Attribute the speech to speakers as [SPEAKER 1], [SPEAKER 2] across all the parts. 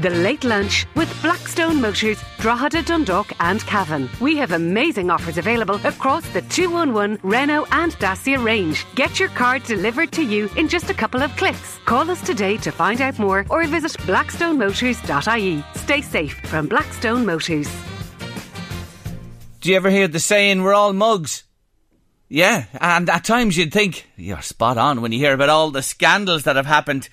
[SPEAKER 1] The Late Lunch with Blackstone Motors, Drogheda, Dundalk and Cavan. We have amazing offers available across the 211 Renault and Dacia range. Get your car delivered to you in just a couple of clicks. Call us today to find out more or visit blackstonemotors.ie. Stay safe from Blackstone Motors.
[SPEAKER 2] Do you ever hear the saying, we're all mugs? Yeah, and at times you'd think you're spot on when you hear about all the scandals that have happened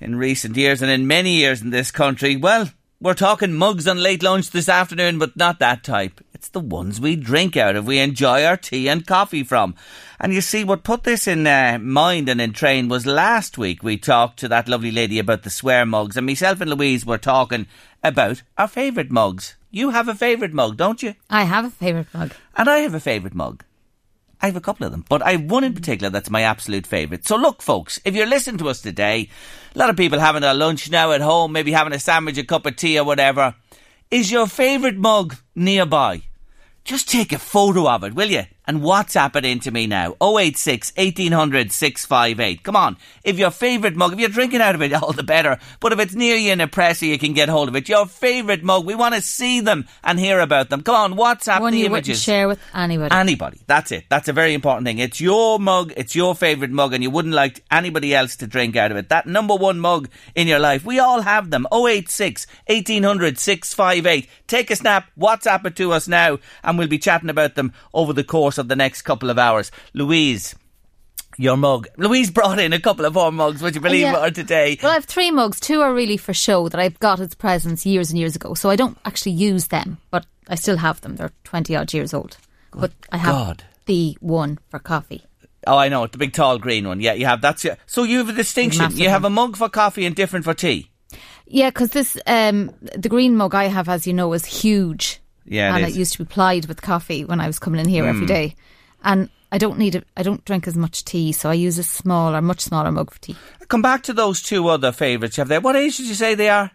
[SPEAKER 2] in recent years and in many years in this country. Well, we're talking mugs on late lunch this afternoon, but not that type. It's the ones we drink out of, we enjoy our tea and coffee from. And you see, what put this in uh, mind and in train was last week we talked to that lovely lady about the swear mugs, and myself and Louise were talking about our favourite mugs. You have a favourite mug, don't you?
[SPEAKER 3] I have a favourite mug.
[SPEAKER 2] And I have a favourite mug. I have a couple of them, but I have one in particular that's my absolute favourite. So look, folks, if you're listening to us today, a lot of people having a lunch now at home, maybe having a sandwich, a cup of tea or whatever. Is your favourite mug nearby? Just take a photo of it, will you? And WhatsApp it into me now. 086 1800 658. Come on. If your favourite mug, if you're drinking out of it, all the better. But if it's near you in a presser, you can get hold of it. Your favourite mug, we want to see them and hear about them. Come on, WhatsApp
[SPEAKER 3] One
[SPEAKER 2] the
[SPEAKER 3] you
[SPEAKER 2] images.
[SPEAKER 3] wouldn't share with anybody.
[SPEAKER 2] Anybody. That's it. That's a very important thing. It's your mug, it's your favourite mug, and you wouldn't like anybody else to drink out of it. That number one mug in your life. We all have them. 086 1800 658. Take a snap, WhatsApp it to us now, and we'll be chatting about them over the course of the next couple of hours. Louise. Your mug. Louise brought in a couple of more mugs, would you believe
[SPEAKER 3] Yeah.
[SPEAKER 2] it, today?
[SPEAKER 3] Well, I have three mugs. Two are really for show that I've got as presents years and years ago. So I don't actually use them, but I still have them. They're 20 odd years old. but I have
[SPEAKER 2] God.
[SPEAKER 3] the one for coffee.
[SPEAKER 2] Oh, I know, the big tall green one. Yeah, you have that's your, so you have a distinction.
[SPEAKER 3] Massive
[SPEAKER 2] You have a mug for coffee and different for tea.
[SPEAKER 3] Yeah, because this, um, the green mug I have, as you know, is huge.
[SPEAKER 2] Yeah,
[SPEAKER 3] and.
[SPEAKER 2] Hmm.
[SPEAKER 3] it used to be plied with coffee when I was coming in here every day. And I don't need it. I don't drink as much tea, so I use a smaller, much smaller mug for tea.
[SPEAKER 2] Come back to those two other favourites you have there. What age did you say they are?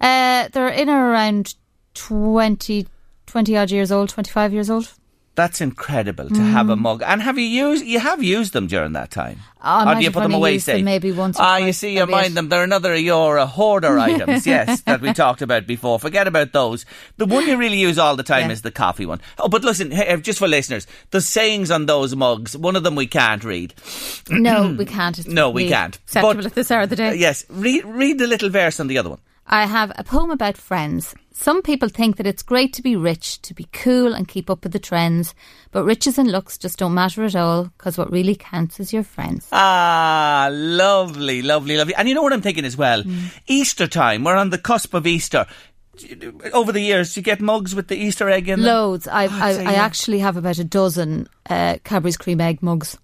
[SPEAKER 3] Uh, they're in or around 20, 20 odd years old, 25 years old.
[SPEAKER 2] That's incredible to have a mug. And have you used? You have used them during that time,
[SPEAKER 3] I
[SPEAKER 2] or do you put them away
[SPEAKER 3] used them maybe once
[SPEAKER 2] Ah, you see, you mind
[SPEAKER 3] it-
[SPEAKER 2] them. They're another of your uh, hoarder items. Yes, that we talked about before. Forget about those. The one you really use all the time
[SPEAKER 3] Yeah.
[SPEAKER 2] is the coffee one. Oh, but listen, hey, just for listeners, the sayings on those mugs. One of them we can't read.
[SPEAKER 3] No, we can't. It's
[SPEAKER 2] No, we can't.
[SPEAKER 3] Acceptable
[SPEAKER 2] But-
[SPEAKER 3] at this hour of the day.
[SPEAKER 2] Uh, yes, read read the little verse on the other one.
[SPEAKER 3] I have a poem about friends. Some people think that it's great to be rich, to be cool and keep up with the trends, but riches and looks just don't matter at all because what really counts is your friends.
[SPEAKER 2] Ah, lovely, lovely, lovely. And you know what I'm thinking as well?
[SPEAKER 3] Mm.
[SPEAKER 2] Easter time. We're on the cusp of Easter. Over the years, you get mugs with the Easter egg in them.
[SPEAKER 3] Loads. I,
[SPEAKER 2] Oh,
[SPEAKER 3] I, I actually have about a dozen uh, Cadbury's cream egg mugs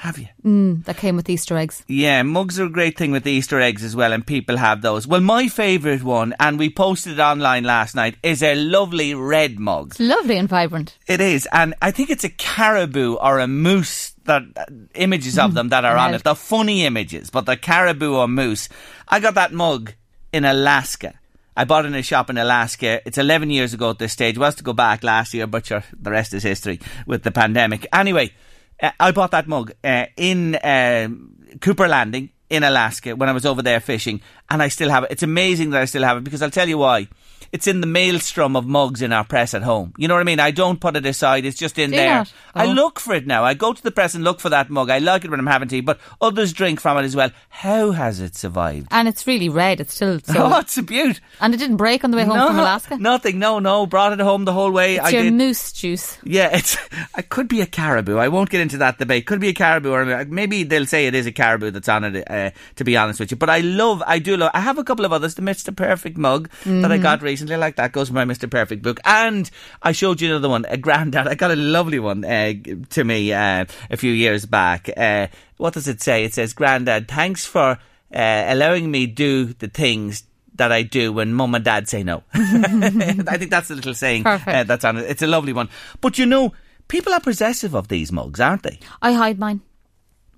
[SPEAKER 2] Have you?
[SPEAKER 3] mm, that came with Easter eggs.
[SPEAKER 2] Yeah, mugs are a great thing with the Easter eggs as well, and people have those. Well, my favourite one, and we posted it online last night, is a lovely red mug.
[SPEAKER 3] It's lovely and vibrant.
[SPEAKER 2] It is, and I think it's a caribou or a moose that uh, images of them that are on it. They're funny images, but they're caribou or moose. I got that mug in Alaska. I bought it in a shop in Alaska. It's 11 years ago at this stage. was to go back last year, but sure, the rest is history with the pandemic. Anyway, uh, I bought that mug uh, in um Cooper Landing in Alaska when I was over there fishing, and I still have it. It's amazing that I still have it because I'll tell you why. It's in the maelstrom of mugs in our press at home. You know what I mean? I don't put it aside. It's just in
[SPEAKER 3] Do
[SPEAKER 2] there.
[SPEAKER 3] not?
[SPEAKER 2] I
[SPEAKER 3] Oh.
[SPEAKER 2] look for it now. I go to the press and look for that mug. I like it when I'm having tea, but others drink from it as well. How has it survived?
[SPEAKER 3] And it's really red. It's still so.
[SPEAKER 2] Oh, it's a beaut.
[SPEAKER 3] and it didn't break on the way home
[SPEAKER 2] no,
[SPEAKER 3] from Alaska.
[SPEAKER 2] Nothing. No, no. Brought it home the whole way.
[SPEAKER 3] it's
[SPEAKER 2] I
[SPEAKER 3] your
[SPEAKER 2] did.
[SPEAKER 3] moose juice.
[SPEAKER 2] Yeah, it's. It could be a caribou. I won't get into that debate. Could be a caribou, or maybe they'll say it is a caribou that's on it. Uh, to be honest with you, but I love. I do love. I have a couple of others. The Mr. Perfect mug that I got recently, like that goes my Mr. Perfect book. And I showed you another one, a granddad. I got a lovely one uh, to me uh, a few years back. Uh, what does it say? It says, "Granddad, thanks for uh, allowing me do the things." That I do when mum and dad say no. I think that's a little saying uh, that's on it. It's a lovely one. But you know, people are possessive of these mugs, aren't they?
[SPEAKER 3] I hide mine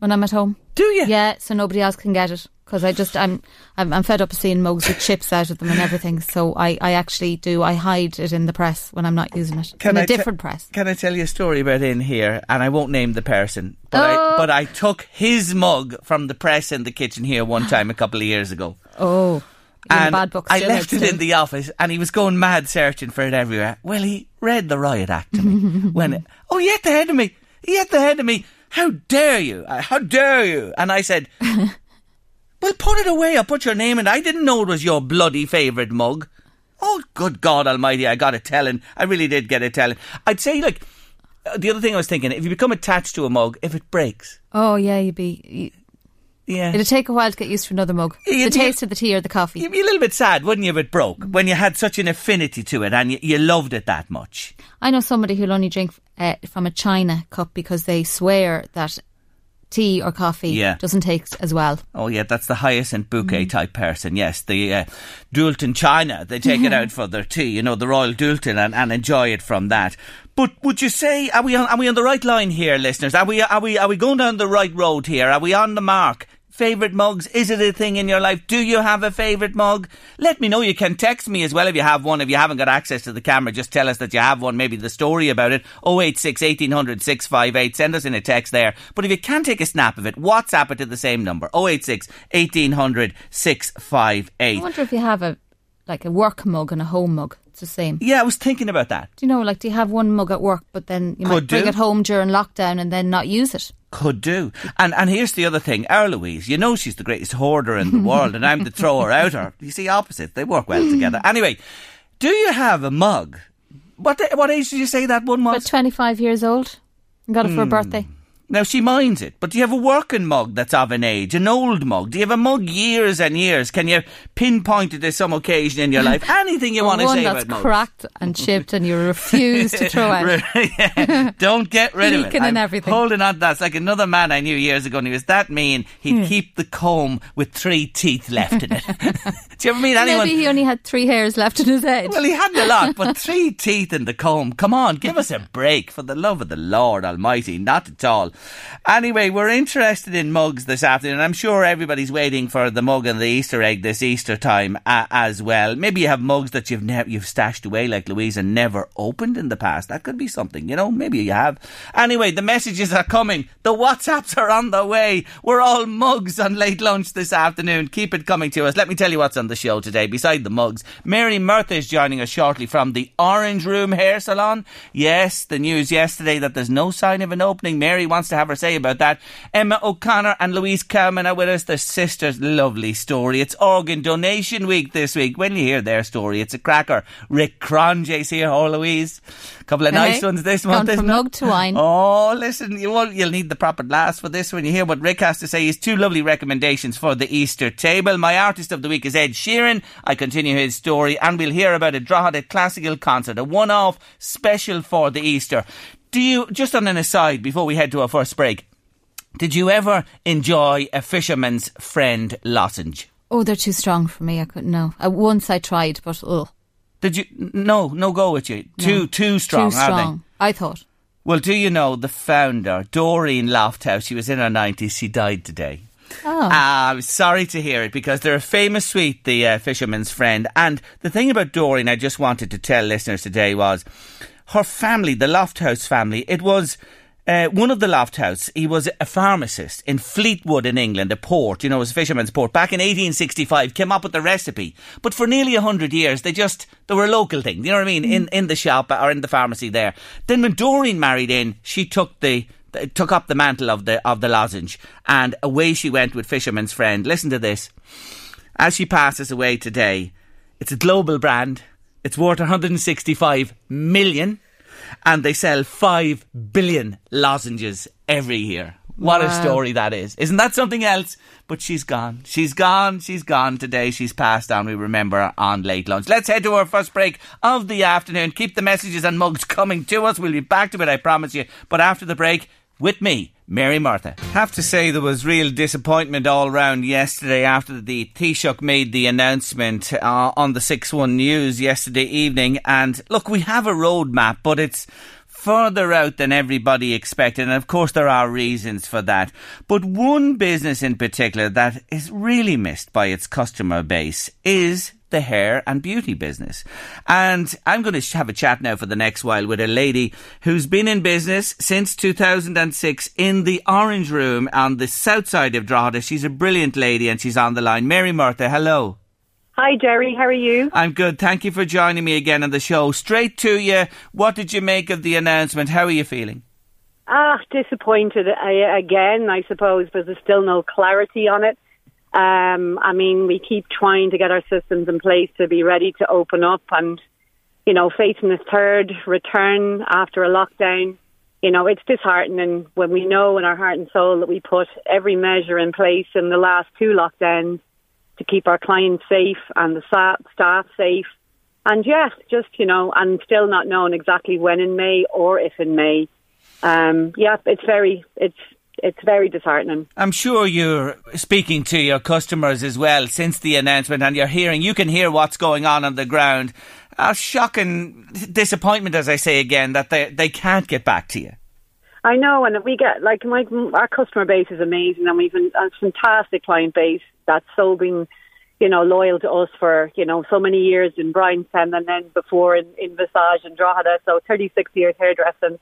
[SPEAKER 3] when I'm at home.
[SPEAKER 2] Do you?
[SPEAKER 3] Yeah, so nobody else can get it because I just I'm, I'm I'm fed up of seeing mugs with chips out of them and everything. So I, I actually do I hide it in the press when I'm not using it in a
[SPEAKER 2] I te-
[SPEAKER 3] different press.
[SPEAKER 2] Can I tell you a story about in here? And I won't name the person, but I
[SPEAKER 3] Oh.
[SPEAKER 2] but I took his mug from the press in the kitchen here one time a couple of years ago.
[SPEAKER 3] Oh, in
[SPEAKER 2] and
[SPEAKER 3] bad books.
[SPEAKER 2] I left it in the office, and he was going mad searching for it everywhere. Well, he read the riot act to me when, it, oh, he had the head of me. He had the head of me. How dare you? How dare you? And I said, well, put it away. I put your name in. I didn't know it was your bloody favourite mug. Oh, good God Almighty! I got a telling. I really did get a telling. I'd say like. uh, The other thing I was thinking, if you become attached to a mug, if it breaks,
[SPEAKER 3] Oh yeah, you'd be. You,
[SPEAKER 2] yeah,
[SPEAKER 3] it'd take a while to get used to another mug.
[SPEAKER 2] Yeah,
[SPEAKER 3] the taste of the tea or the coffee.
[SPEAKER 2] You'd be a little bit sad, wouldn't you, if it broke? When you had such an affinity to it and you, you loved it that much.
[SPEAKER 3] I know somebody who'll only drink uh, from a china cup because they swear that tea or coffee
[SPEAKER 2] Yeah.
[SPEAKER 3] doesn't taste as well.
[SPEAKER 2] Oh, yeah, that's the Hyacinth bouquet type person. Yes, the uh, Doulton China. They take it out for their tea, you know, the Royal Doulton, and, and enjoy it from that. But would you say are we on, are we on the right line here, listeners? Are we are we are we going down the right road here? Are we on the mark? Favorite mugs? Is it a thing in your life? Do you have a favorite mug? Let me know. You can text me as well if you have one. If you haven't got access to the camera, just tell us that you have one. Maybe the story about it. 086 1800 658. Send us in a text there. But if you can take a snap of it, WhatsApp it to the same number 086 1800
[SPEAKER 3] I wonder if you have a like a work mug and a home mug. The same.
[SPEAKER 2] Yeah, I was thinking about that.
[SPEAKER 3] Do you know, like, do you have one mug at work, but then you
[SPEAKER 2] Could
[SPEAKER 3] might bring
[SPEAKER 2] do.
[SPEAKER 3] it home during lockdown and then not use it?
[SPEAKER 2] Could do. And and here's the other thing. Our Louise, you know she's the greatest hoarder in the world, and I'm the thrower outer. You see, opposites. They work well together. Anyway, do you have a mug? What what age did you say that one
[SPEAKER 3] About
[SPEAKER 2] was?
[SPEAKER 3] 25 years old. Got it for a hmm. birthday.
[SPEAKER 2] Now she minds it, but do you have a working mug that's of an age, an old mug? Do you have a mug years and years? Can you pinpoint it to some occasion in your life? Anything you want to
[SPEAKER 3] one
[SPEAKER 2] say
[SPEAKER 3] that's
[SPEAKER 2] about mugs?
[SPEAKER 3] cracked and chipped and you refuse to throw out.
[SPEAKER 2] Yeah, Don't get rid of it.
[SPEAKER 3] And
[SPEAKER 2] I'm
[SPEAKER 3] everything.
[SPEAKER 2] Holding on to that. It's like another man I knew years ago, and he was that mean. He'd
[SPEAKER 3] Hmm.
[SPEAKER 2] keep the comb with three teeth left in it. Do you ever meet anyone?
[SPEAKER 3] Maybe he only had three hairs left in his head.
[SPEAKER 2] Well, he hadn't a lot, but three teeth in the comb. Come on, give us a break for the love of the Lord Almighty. Not at all. Anyway, we're interested in mugs this afternoon. I'm sure everybody's waiting for the mug and the Easter egg this Easter time uh, as well. Maybe you have mugs that you've never you've stashed away like Louise and never opened in the past. That could be something, you know. Maybe you have. Anyway, the messages are coming. The WhatsApps are on the way. We're all mugs on late lunch this afternoon. Keep it coming to us. Let me tell you what's on the show today. Beside the mugs, Mary Murtha is joining us shortly from the Orange Room Hair Salon. Yes, the news yesterday that there's no sign of an opening. Mary wants to have her say about that. Emma O'Connor and Louise Cowman are with us. Their sister's lovely story. It's organ donation week this week. When you hear their story, it's a cracker. Rick Cronjay's here. Oh, Louise. A couple of nice ones this
[SPEAKER 3] gone
[SPEAKER 2] month,
[SPEAKER 3] from
[SPEAKER 2] isn't it?
[SPEAKER 3] mug to wine.
[SPEAKER 2] Oh, listen, you won't, you'll need the proper glass for this when you hear what Rick has to say. He's two lovely recommendations for the Easter table. My artist of the week is Ed Sheeran. I continue his story, and we'll hear about a Drogheda classical concert, a one-off special for the Easter. Do you, just on an aside, before we head to our first break, did you ever enjoy a fisherman's friend lozenge?
[SPEAKER 3] Oh, they're too strong for me. I couldn't know. Uh, once I tried, but ugh,
[SPEAKER 2] Did you? No, no go with you. Too, too strong,
[SPEAKER 3] too
[SPEAKER 2] are they?
[SPEAKER 3] strong. I thought.
[SPEAKER 2] Well, do you know the founder, Doreen Lofthouse? She was in her 90s. She died today.
[SPEAKER 3] Oh,
[SPEAKER 2] Ah, I'm sorry to hear it because they're a famous sweet, the uh, fisherman's friend. And the thing about Doreen, I just wanted to tell listeners today was her family, the Lofthouse family, it was uh, one of the Lofthouse, he was a pharmacist in Fleetwood in England, a port, you know, it was a fisherman's port. Back in 1865, came up with the recipe. But for nearly 100 years, they just, they were a local thing, you know what I mean, in, in the shop or in the pharmacy there. Then when Doreen married in, she took the, took up the mantle of the, of the lozenge and away she went with Fisherman's Friend. Listen to this. As she passes away today, it's a global brand. It's worth 165 million and they sell 5 billion lozenges every year. What wow. a story that is. Isn't that something else? But she's gone. She's gone. She's gone today. She's passed on. We remember her on late lunch. Let's head to our first break of the afternoon. Keep the messages and mugs coming to us. We'll be back to it, I promise you. But after the break, with me, Mary Murtha. Have to say there was real disappointment all round yesterday after the Taoiseach made the announcement uh, on the 6-1 News yesterday evening. And look, we have a roadmap, but it's further out than everybody expected. And of course, there are reasons for that. But one business in particular that is really missed by its customer base is the hair and beauty business. And I'm going to have a chat now for the next while with a lady who's been in business since 2006 in the Orange Room on the south side of Drogheda. She's a brilliant lady and she's on the line. Mary Murtha, hello.
[SPEAKER 4] Hi, Jerry. How are you?
[SPEAKER 2] I'm good. Thank you for joining me again on the show. Straight to you. What did you make of the announcement? How are you feeling?
[SPEAKER 4] Ah, disappointed again, I suppose, but there's still no clarity on it. Um, I mean, we keep trying to get our systems in place to be ready to open up and, you know, facing this third return after a lockdown. You know, it's disheartening when we know in our heart and soul that we put every measure in place in the last two lockdowns to keep our clients safe and the staff safe. And yes, just, you know, and still not knowing exactly when in May or if in May. Um, yeah, it's very, it's, it's very disheartening.
[SPEAKER 2] I'm sure you're speaking to your customers as well since the announcement, and you're hearing, you can hear what's going on on the ground. A shocking disappointment, as I say again, that they they can't get back to you.
[SPEAKER 4] I know, and we get like my our customer base is amazing, and we've a fantastic client base that's so been, you know, loyal to us for you know so many years in Bryanstown and then before in, in Visage and Drogheda, so 36 years hairdressing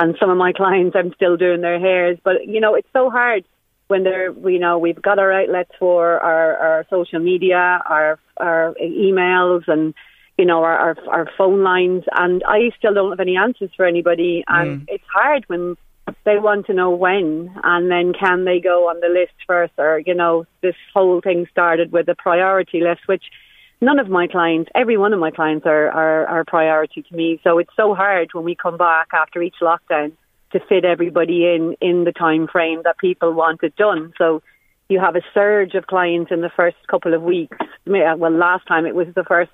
[SPEAKER 4] and some of my clients I'm still doing their hairs. But you know, it's so hard when they're you know we've got our outlets for our, our social media, our our emails, and you know our, our our phone lines, and I still don't have any answers for anybody, and mm. it's hard when they want to know when and then can they go on the list first or you know this whole thing started with a priority list which none of my clients, every one of my clients are, are, are priority to me. So it's so hard when we come back after each lockdown to fit everybody in in the time frame that people want it done. So you have a surge of clients in the first couple of weeks. Well, last time it was the first,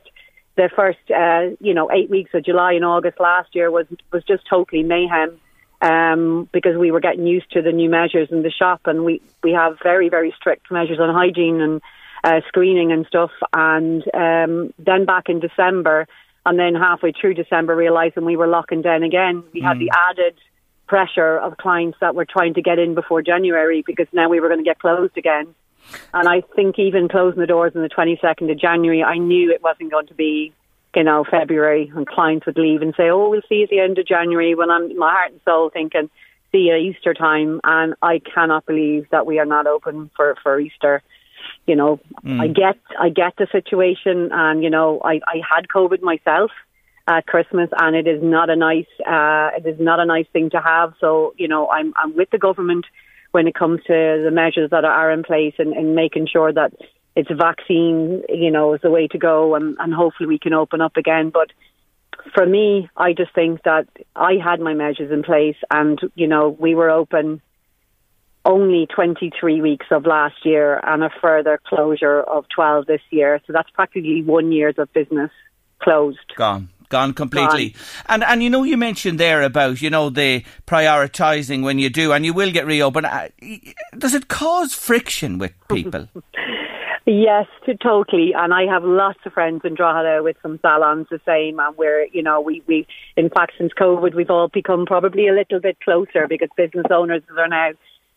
[SPEAKER 4] the first, uh, you know, eight weeks of July and August last year was was just totally mayhem um, because we were getting used to the new measures in the shop, and we we have very very strict measures on hygiene and uh, screening and stuff. And um, then back in December, and then halfway through December, realizing we were locking down again, we mm. had the mm. added pressure of clients that were trying to get in before January because now we were going to get closed again. And I think even closing the doors on the 22nd of January, I knew it wasn't going to be, you know, February and clients would leave and say, oh, we'll see you at the end of January when I'm my heart and soul thinking, see you Easter time. And I cannot believe that we are not open for, for Easter you know, mm. I get I get the situation, and you know, I I had COVID myself at Christmas, and it is not a nice uh, it is not a nice thing to have. So you know, I'm I'm with the government when it comes to the measures that are in place and, and making sure that it's vaccine, you know, is the way to go, and, and hopefully we can open up again. But for me, I just think that I had my measures in place, and you know, we were open only 23 weeks of last year and a further closure of 12 this year. So that's practically one year's of business closed.
[SPEAKER 2] Gone gone completely. Gone. And and you know you mentioned there about you know the prioritising when you do, and you will get reopened. Uh, does it cause friction with people?
[SPEAKER 4] yes, to, totally. And I have lots of friends in Drogheda with some salons the same, and we're you know we we in fact since COVID we've all become probably a little bit closer because business owners are now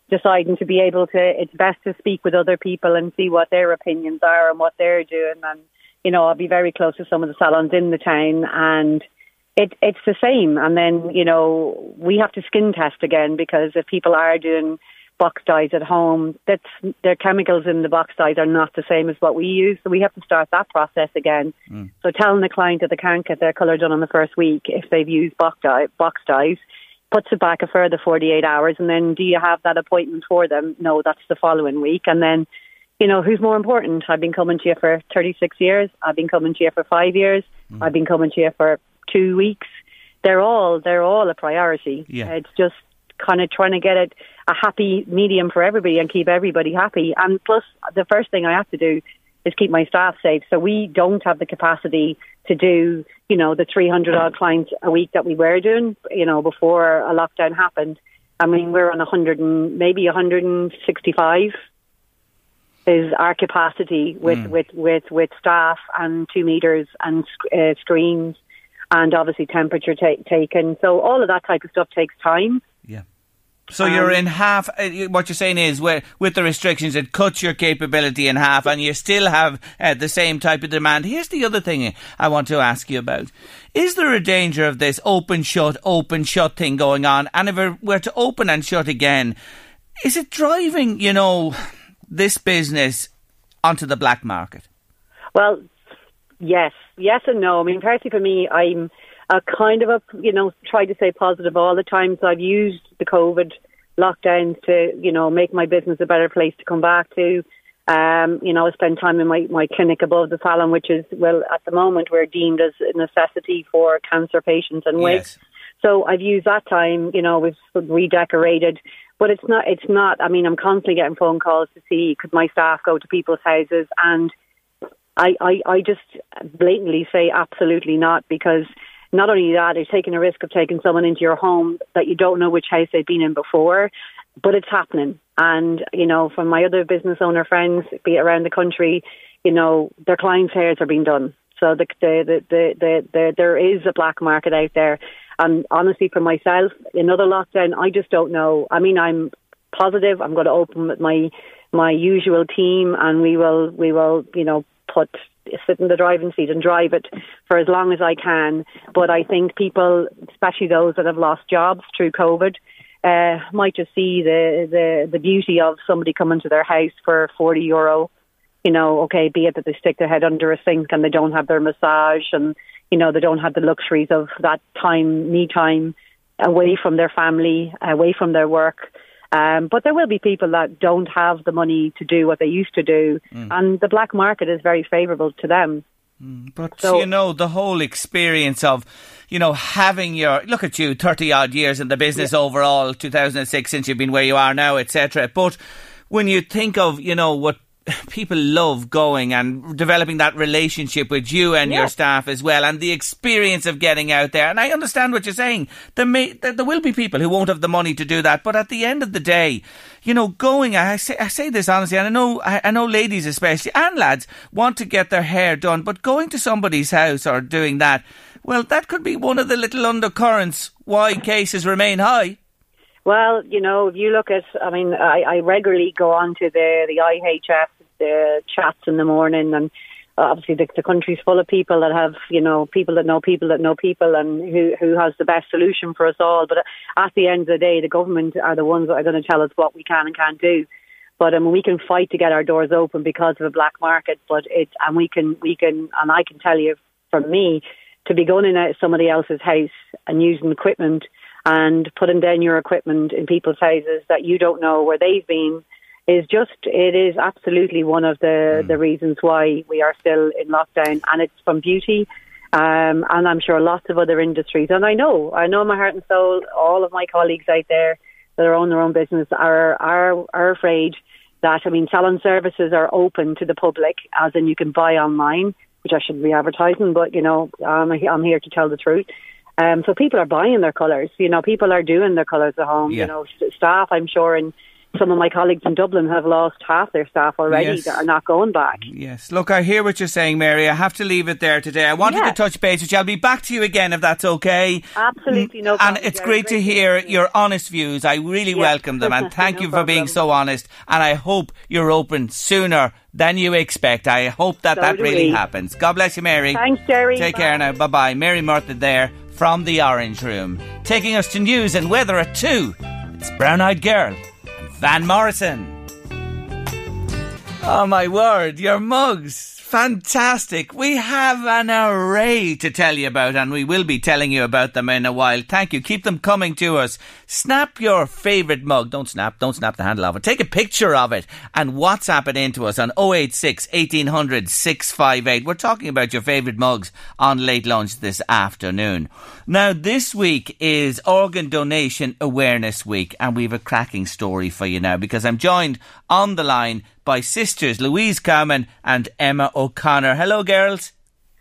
[SPEAKER 4] deciding to be able to, it's best to speak with other people and see what their opinions are and what they're doing. And, you know, I'll be very close to some of the salons in the town and, it, it's the same. And then, you know, we have to skin test again because if people are doing box dyes at home, that's their chemicals in the box dyes are not the same as what we use. So we have to start that process again. Mm. So telling the client that they can't get their colour done on the first week if they've used box, dye, box dyes puts it back a further 48 hours. And then do you have that appointment for them? No, that's the following week. And then, you know, who's more important? I've been coming to you for 36 years. I've been coming to you for five years. Mm. I've been coming to you for two weeks. They're all they're all a priority.
[SPEAKER 2] Yeah.
[SPEAKER 4] It's just kind of trying to get it a happy medium for everybody and keep everybody happy. And plus, the first thing I have to do is keep my staff safe. So we don't have the capacity to do, you know, the 300 odd clients a week that we were doing, you know, before a lockdown happened. I mean, we're on 100 and maybe 165 is our capacity with, mm. with, with, with staff and two meters and uh, screens and obviously temperature ta- taken. So all of that type of stuff takes time.
[SPEAKER 2] So um, you're in half. Uh, what you're saying is, with the restrictions, it cuts your capability in half, and you still have uh, the same type of demand. Here's the other thing I want to ask you about: Is there a danger of this open shut, open shut thing going on? And if it were to open and shut again, is it driving, you know, this business onto the black market?
[SPEAKER 4] Well, yes, yes and no. I mean, personally for me, I'm a kind of a, you know, try to stay positive all the time. So I've used the COVID lockdowns to, you know, make my business a better place to come back to. Um, you know, I spend time in my, my clinic above the Fallon, which is, well, at the moment we're deemed as a necessity for cancer patients and wigs. Yes. So I've used that time, you know, we've redecorated, but it's not, it's not, I mean, I'm constantly getting phone calls to see could my staff go to people's houses and I, I, I just blatantly say absolutely not because not only that, you're taking a risk of taking someone into your home that you don't know which house they've been in before, but it's happening. And, you know, from my other business owner friends, be it around the country, you know, their clients' hairs are being done. So the, the, the, the, the, the, there is a black market out there. And honestly, for myself, another lockdown, I just don't know. I mean, I'm positive. I'm going to open with my my usual team, and we will we will you know put sit in the driving seat and drive it for as long as I can. But I think people, especially those that have lost jobs through COVID, uh, might just see the, the, the beauty of somebody coming to their house for 40 euro. You know, okay, be it that they stick their head under a sink and they don't have their massage and, you know, they don't have the luxuries of that time, me time away from their family, away from their work. Um, but there will be people that don't have the money to do what they used to do, mm. and the black market is very favourable to them.
[SPEAKER 2] Mm, but so, you know the whole experience of, you know, having your look at you, thirty odd years in the business yeah. overall, two thousand and six since you've been where you are now, etc. But when you think of, you know, what people love going and developing that relationship with you and your staff as well, and the experience of getting out there. And I understand what you're saying. There may there will be people who won't have the money to do that, but at the end of the day, you know, going. I say I say this honestly, and I know I, I know ladies especially and lads want to get their hair done, but going to somebody's house or doing that, well, that could be one of the little undercurrents why cases remain high.
[SPEAKER 4] Well, you know, if you look at, I mean, I, I regularly go on to the the IHF the chats in the morning, and obviously the, the country's full of people that have, you know, people that know people that know people, and who who has the best solution for us all. But at the end of the day, the government are the ones that are going to tell us what we can and can't do. But um, we can fight to get our doors open because of a black market. But it's and we can we can and I can tell you from me to be going in at somebody else's house and using equipment and putting down your equipment in people's houses that you don't know where they've been is just it is absolutely one of the mm. the reasons why we are still in lockdown, and it's from beauty. Um, and I'm sure lots of other industries. And I know, I know my heart and soul, all of my colleagues out there that are own their own business are are are afraid that I mean salon services are open to the public, as in you can buy online, which I shouldn't be advertising, but you know I'm I'm here to tell the truth. Um, so people are buying their colours. You know, people are doing their colours at home. Yeah. You know, staff I'm sure in some of my colleagues in Dublin have lost half their staff already yes. that are not going back.
[SPEAKER 2] Yes. Look, I hear what you're saying, Mary. I have to leave it there today. I wanted to touch base with you. I'll be back to you again if that's okay.
[SPEAKER 4] Absolutely, no mm,
[SPEAKER 2] problem. And it's great, great, to hear your honest views. I really yes. welcome them and thank no you for problem. being so honest. And I hope you're open sooner than you expect. I hope that so that really we. happens. God bless you, Mary.
[SPEAKER 4] Thanks, Jerry.
[SPEAKER 2] Take Bye. care now. Bye bye. Mary Murtha there from the Orange Room. Taking us to news and weather at 2, it's Brown Eyed Girl Van Morrison. Oh my word, your mugs Fantastic. We have an array to tell you about, and we will be telling you about them in a while. Thank you. Keep them coming to us. Snap your favourite mug. Don't snap, don't snap the handle of it. Take a picture of it and WhatsApp it into us on 086 1800 658. We're talking about your favourite mugs on late lunch this afternoon. Now, this week is Organ Donation Awareness Week, and we have a cracking story for you now because I'm joined on the line by sisters Louise Carmen and Emma O'Connor. Hello, girls.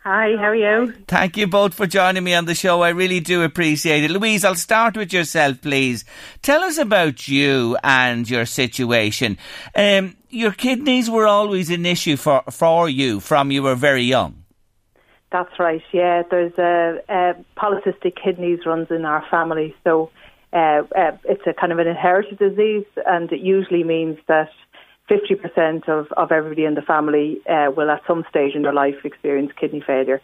[SPEAKER 5] Hi, how are you?
[SPEAKER 2] Thank you both for joining me on the show. I really do appreciate it. Louise, I'll start with yourself, please. Tell us about you and your situation. Um, your kidneys were always an issue for, for you from you were very young.
[SPEAKER 6] That's right, yeah. There's a, a polycystic kidneys runs in our family, so uh, uh, it's a kind of an inherited disease, and it usually means that 50% of, of everybody in the family uh, will at some stage in their life experience kidney failure.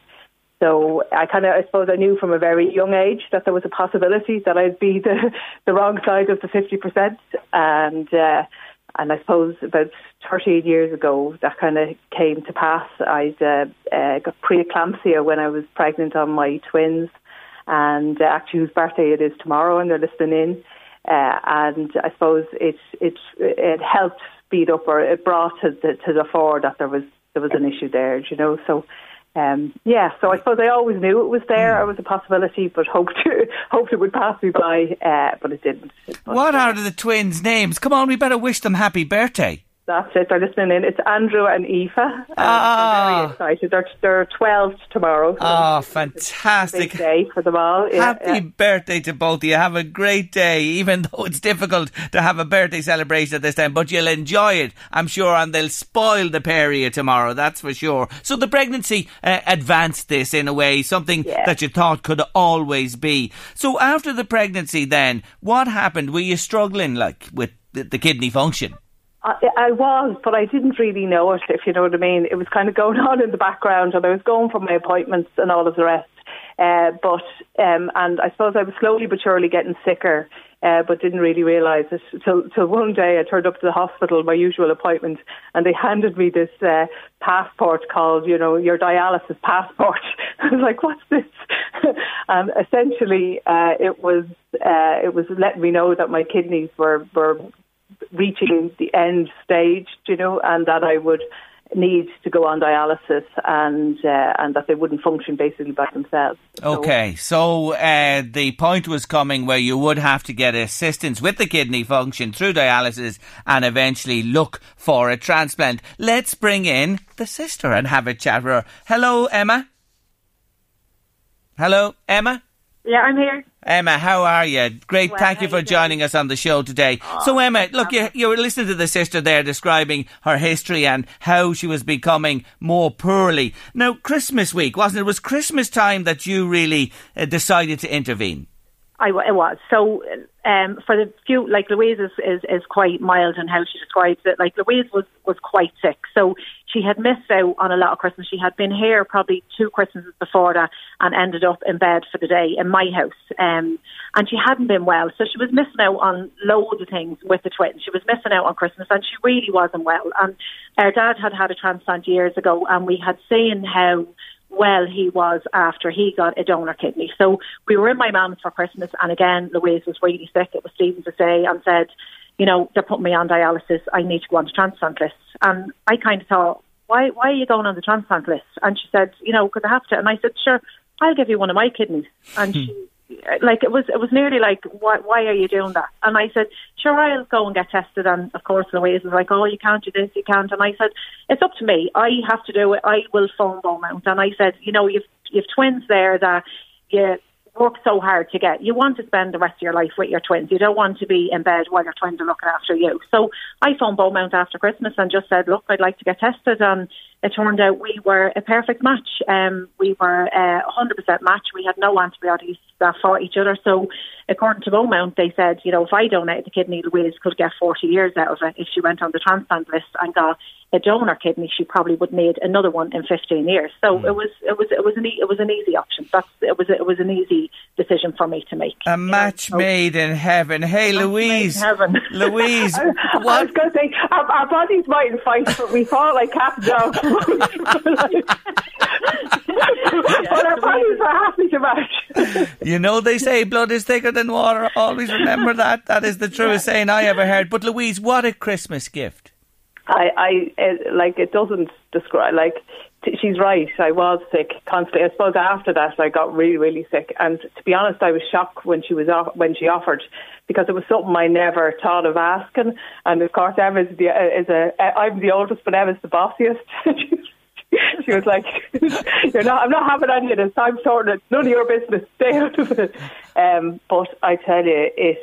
[SPEAKER 6] So I kind of, I suppose I knew from a very young age that there was a possibility that I'd be the, the wrong side of the 50%. And, uh, and I suppose about 13 years ago, that kind of came to pass. I'd uh, uh, got preeclampsia when I was pregnant on my twins, and uh, actually whose birthday it is tomorrow, and they're listening in. Uh, and I suppose it it it helped speed up or it brought to the, to the fore that there was there was an issue there, you know. So um, yeah, so I suppose I always knew it was there. It was a possibility, but hoped hoped it would pass me by, uh, but it didn't. But,
[SPEAKER 2] what are the twins' names? Come on, we better wish them happy birthday.
[SPEAKER 6] That's it. They're listening in. It's Andrew and Aoife.
[SPEAKER 2] Ah.
[SPEAKER 6] They're very excited. They're, they're 12 tomorrow. So
[SPEAKER 2] oh, fantastic.
[SPEAKER 6] Big day for them all.
[SPEAKER 2] Yeah, Happy yeah. birthday to both of you. Have a great day, even though it's difficult to have a birthday celebration at this time, but you'll enjoy it, I'm sure, and they'll spoil the pair of you tomorrow, that's for sure. So the pregnancy uh, advanced this in a way, something
[SPEAKER 6] yeah.
[SPEAKER 2] that you thought could always be. So after the pregnancy then, what happened? Were you struggling, like, with the, the kidney function?
[SPEAKER 6] I, I was, but I didn't really know it, if you know what I mean. It was kind of going on in the background, and I was going for my appointments and all of the rest. Uh, but um, and I suppose I was slowly but surely getting sicker, uh, but didn't really realise it till till one day I turned up to the hospital, my usual appointment, and they handed me this uh, passport called, you know, your dialysis passport. I was like, what's this? and essentially, uh, it was uh, it was letting me know that my kidneys were were reaching the end stage, you know, and that I would need to go on dialysis and uh, and that they wouldn't function basically by themselves.
[SPEAKER 2] Okay, so, so uh, the point was coming where you would have to get assistance with the kidney function through dialysis and eventually look for a transplant. Let's bring in the sister and have a chat with her. Hello, Emma. Hello, Emma.
[SPEAKER 5] Yeah, I'm here.
[SPEAKER 2] Emma, how are you? Great,
[SPEAKER 5] well,
[SPEAKER 2] thank you for joining us on the show today.
[SPEAKER 5] Oh,
[SPEAKER 2] so, Emma, look, you, you were listening to the sister there describing her history and how she was becoming more poorly. Now, Christmas week, wasn't it? It was Christmas time that you really uh, decided to intervene.
[SPEAKER 5] I it was so um, for the few like Louise is, is is quite mild in how she describes it. Like Louise was was quite sick, so she had missed out on a lot of Christmas. She had been here probably two Christmases before that, and ended up in bed for the day in my house. Um, and she hadn't been well, so she was missing out on loads of things with the twins. She was missing out on Christmas, and she really wasn't well. And our dad had had a transplant years ago, and we had seen how well he was after he got a donor kidney. So we were in my mum's for Christmas, and again, Louise was really sick. It was Stephen's Day and said, you know, they're putting me on dialysis. I need to go on the transplant list. And I kind of thought, why, why are you going on the transplant list? And she said, you know, because I have to. And I said, sure, I'll give you one of my kidneys. And hmm. she like it was it was nearly like why why are you doing that? And i said sure i'll go and get tested and of course louise was like oh you can't do this you can't. And i said it's up to me. I have to do it. I will phone beaumont. And i said you know you've you've twins there that you work so hard to get. You want to spend the rest of your life with your twins. You don't want to be in bed while your twins are looking after you. So i phoned beaumont after christmas and just said look i'd like to get tested. And it turned out we were a perfect match. Um, we were a 100% match. We had no antibiotics that fought each other. So, according to Beaumont, they said, you know, if I donated the kidney, Louise could get 40 years out of it if she went on the transplant list and got a donor kidney. She probably would need another one in 15 years. So mm. it was it was it was an e- it was an easy option. That's it was it was an easy decision for me to make.
[SPEAKER 2] A match know? made in heaven. Hey, Louise.
[SPEAKER 5] heaven.
[SPEAKER 2] Louise.
[SPEAKER 6] I, what? I was going to say our, our, bodies mightn't fight, but we fought like cat and dog. But our bodies are happy to match.
[SPEAKER 2] you know they say blood is thicker than water. Always remember that. That is the truest yeah. saying I ever heard. But Louise, what a Christmas gift.
[SPEAKER 6] I, I it, like it doesn't describe like t- she's right. I was sick constantly. I suppose after that I got really really sick, and to be honest, I was shocked when she was off, when she offered because it was something I never thought of asking. And of course, Emma's the is a I'm the oldest, but Emma's the bossiest. she was like, "You're not. I'm not having any of this. I'm sorting it. None of your business. Stay out of it." Um, but I tell you, it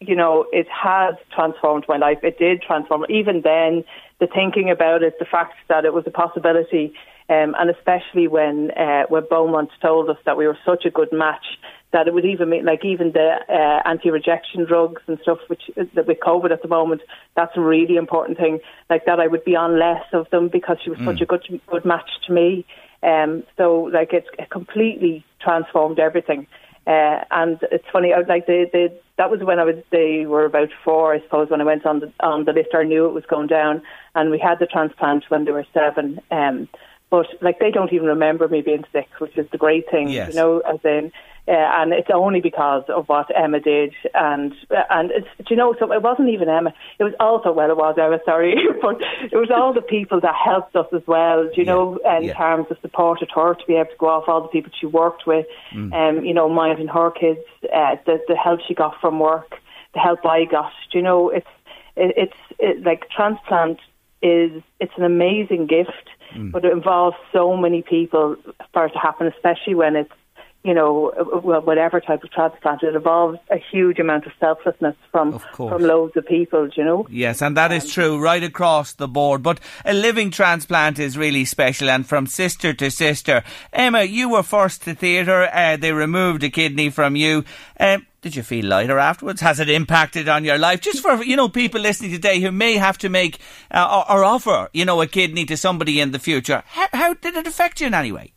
[SPEAKER 6] you know, it has transformed my life. It did transform. Even then, the thinking about it, the fact that it was a possibility, um, and especially when uh, when Beaumont told us that we were such a good match, that it would even make, like even the uh, anti-rejection drugs and stuff, which that with COVID at the moment, that's a really important thing. Like that, I would be on less of them because she was mm. such a good good match to me. Um, so like it's it completely transformed everything. Uh, and it's funny, I like the, the that was when I was they were about four, I suppose, when I went on the on the list. I knew it was going down, and we had the transplant when they were seven. Um, but like they don't even remember me being sick, which is the great thing,
[SPEAKER 2] yes.
[SPEAKER 6] you know. As in, uh, and it's only because of what Emma did, and and it's you know, so it wasn't even Emma. It was also well, it was Emma, sorry, but it was all the people that helped us as well. You yeah. know, in yeah. terms of supported her to be able to go off, all the people she worked with, mm. um, you know, minding her kids, uh, the the help she got from work, the help I got. You know, it's it, it's it, like transplant is it's an amazing gift, mm. but it involves so many people for it to happen, especially when it's you know, whatever type of transplant, it involves a huge amount of selflessness from from loads of people, you know.
[SPEAKER 2] Yes, and that is true right across the board. But a living transplant is really special, and from sister to sister. Emma, you were first to theatre. Uh, they removed a kidney from you. Um, did you feel lighter afterwards? Has it impacted on your life? Just for you know people listening today who may have to make uh, or, or, offer you know a kidney to somebody in the future. How, how did it affect you in any way?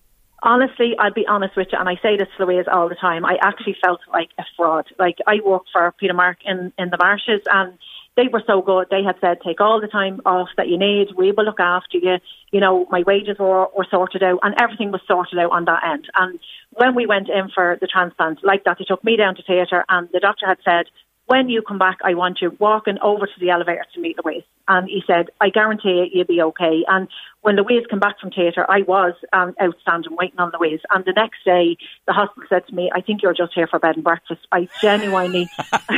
[SPEAKER 5] Honestly, I'll be honest with you, and I say this to Louise all the time. I actually felt like a fraud. Like I worked for Peter Mark in in the marshes, and they were so good. They had said, take all the time off that you need. We will look after you. You know, my wages were, were sorted out and everything was sorted out on that end. And when we went in for the transplant, like that, they took me down to theatre and the doctor had said, when you come back, I want you walking over to the elevator to meet Louise. And he said, I guarantee you'll be okay. And when Louise came back from theatre, I was um, outstanding, waiting on Louise. And the next day, the hospital said to me, I think you're just here for bed and breakfast. I genuinely,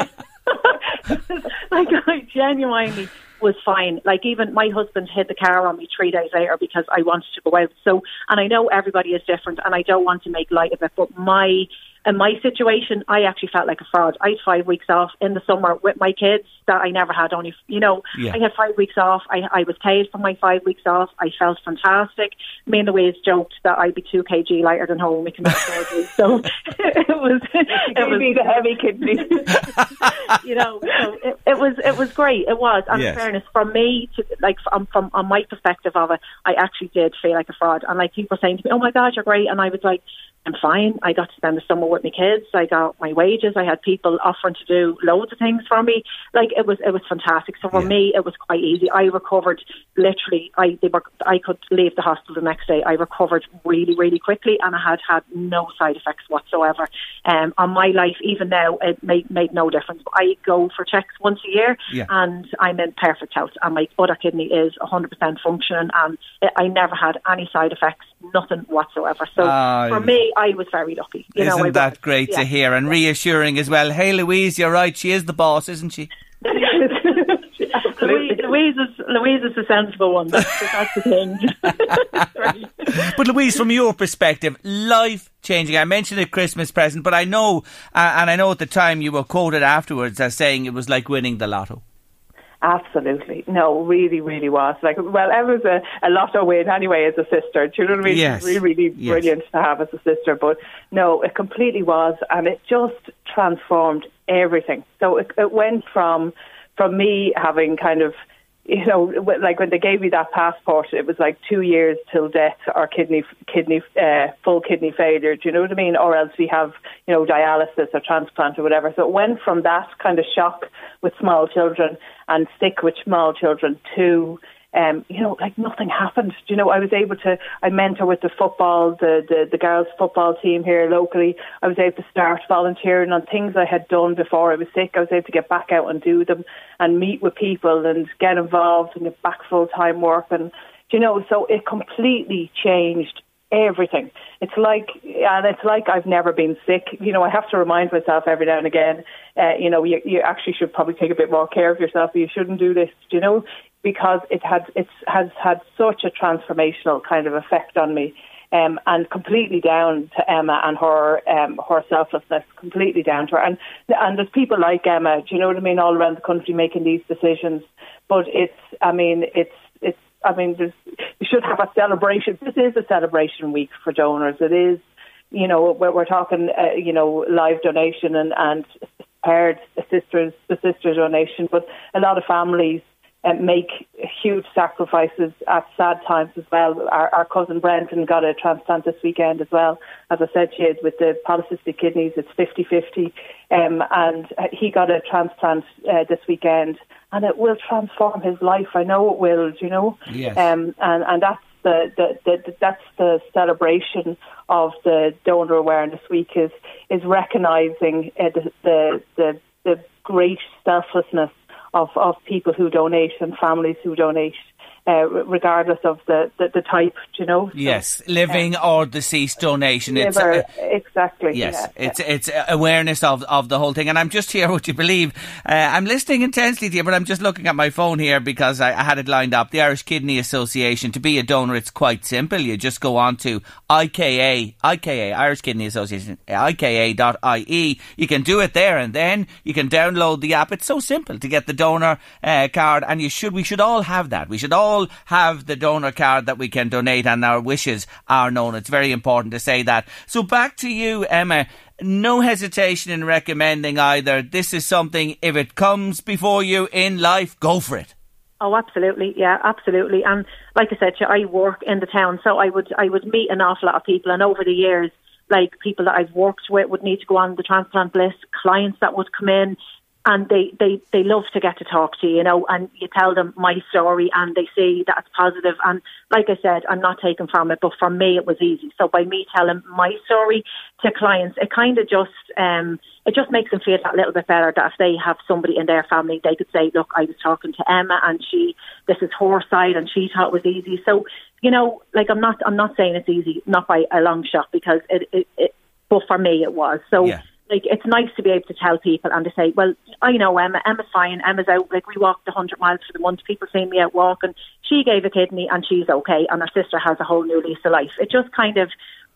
[SPEAKER 5] like, I genuinely was fine. Like even my husband hit the car on me three days later because I wanted to go out. So, and I know everybody is different and I don't want to make light of it, but my in my situation, I actually felt like a fraud. I had five weeks off in the summer with my kids that I never had. Only, you know, yeah. I had five weeks off. I, I was paid for my five weeks off. I felt fantastic. Me and Louise joked that I'd be two kg lighter than home. We can make surgery. So it was, it was
[SPEAKER 6] the heavy kidney.
[SPEAKER 5] you know, so it, it, was, it was great. It was. And yes. fairness, from me to like from, from on my perspective of it, I actually did feel like a fraud. And like people saying to me, "Oh my God, you're great," and I was like, "I'm fine. I got to spend the summer with my kids. I got my wages. I had people offering to do loads of things for me. Like it was, it was fantastic. So for yeah. me, it was quite easy. I recovered literally. I they were, I could leave the hospital the next day. I recovered really, really quickly, and I had had no side effects whatsoever. Um, on my life, even now, it made made no difference. I go for checks once a year,
[SPEAKER 2] yeah.
[SPEAKER 5] and I'm in perfect health, and my other kidney is 100% functioning, and I never had any side effects, nothing whatsoever. So uh, for me, I was very lucky.
[SPEAKER 2] You isn't know, that great yeah. to hear and reassuring as well? Hey, Louise, you're right. She is the boss, isn't she?
[SPEAKER 5] Louise, Louise, is, Louise is the sensible one. That's, that's the thing.
[SPEAKER 2] But Louise, from your perspective, life changing. I mentioned a Christmas present, but I know, uh, and I know at the time you were quoted afterwards as saying it was like winning the lotto.
[SPEAKER 6] Absolutely. No, really, really was. Like, well, Emma's a, a lotto win anyway as a sister. Do you know what I mean?
[SPEAKER 2] Yes.
[SPEAKER 6] Really, really
[SPEAKER 2] yes.
[SPEAKER 6] brilliant to have as a sister. But no, it completely was. And it just transformed everything. So it, it went from, from me having kind of you know, like when they gave me that passport, it was like two years till death or kidney, kidney, uh, full kidney failure. Do you know what I mean? Or else we have, you know, dialysis or transplant or whatever. So it went from that kind of shock with small children and sick with small children to um, you know, like nothing happened. You know, I was able to, I mentor with the football, the, the, the girls football team here locally. I was able to start volunteering on things I had done before I was sick. I was able to get back out and do them and meet with people and get involved and get back full time work. And, you know, so it completely changed everything. It's like, and it's like I've never been sick. You know, I have to remind myself every now and again. Uh, you know, you, you actually should probably take a bit more care of yourself. You shouldn't do this. You know, because it had it has had such a transformational kind of effect on me. Um, and completely down to Emma and her um, her selflessness, completely down to her. And and there's people like Emma, do you know what I mean, all around the country making these decisions. But it's, I mean, it's it's, I mean, you should have a celebration. This is a celebration week for donors. It is, you know, we're, we're talking, uh, you know, live donation and and paired sisters, the sister donation, but a lot of families and make huge sacrifices at sad times as well. Our, our cousin Brenton got a transplant this weekend as well. As I said to you, with the polycystic kidneys, it's 50-50. Um, and he got a transplant uh, this weekend and it will transform his life. I know it will, you know?
[SPEAKER 2] Yes.
[SPEAKER 6] Um, and, and that's the, the, the, that's the celebration of the donor awareness week is, is recognizing uh, the, the, the, the great selflessness of, of people who donate and families who donate. Uh, regardless of the, the, the, type, you know.
[SPEAKER 2] Yes, living uh, or deceased donation.
[SPEAKER 6] Liver,
[SPEAKER 2] it's uh,
[SPEAKER 6] exactly.
[SPEAKER 2] Yes,
[SPEAKER 6] yeah,
[SPEAKER 2] it's it's awareness of of the whole thing. And I'm just here, would you believe? Uh, I'm listening intensely to you, but I'm just looking at my phone here because I, I, had it lined up. The Irish Kidney Association. To be a donor, it's quite simple. You just go on to IKA, IKA, Irish Kidney Association, IKA.ie. You can do it there, and then you can download the app. It's so simple to get the donor uh, card, and you should. We should all have that. We should all have the donor card that we can donate and our wishes are known. It's very important to say that. So back to you, Emma. No hesitation in recommending either. This is something, if it comes before you in life, go for it.
[SPEAKER 5] Oh, absolutely, yeah, absolutely. And like I said, I work in the town, so I would I would meet an awful lot of people, and over the years, like people that I've worked with would need to go on the transplant list, clients that would come in, and they, they, they love to get to talk to you, you know, and you tell them my story and they see that it's positive. And like I said, I'm not taking from it, but for me it was easy. So by me telling my story to clients, it kind of just, um, it just makes them feel that little bit better that if they have somebody in their family, they could say, look, I was talking to Emma and she, this is her side and she thought it was easy. So, you know, like I'm not, I'm not saying it's easy, not by a long shot because it, it, it but for me it was. So,
[SPEAKER 2] yeah
[SPEAKER 5] like it's nice to be able to tell people and to say, well, I know Emma. Emma's fine. Emma's out. Like we walked a hundred miles for the month. People see me out walking. She gave a kidney and she's okay, and her sister has a whole new lease of life. It just kind of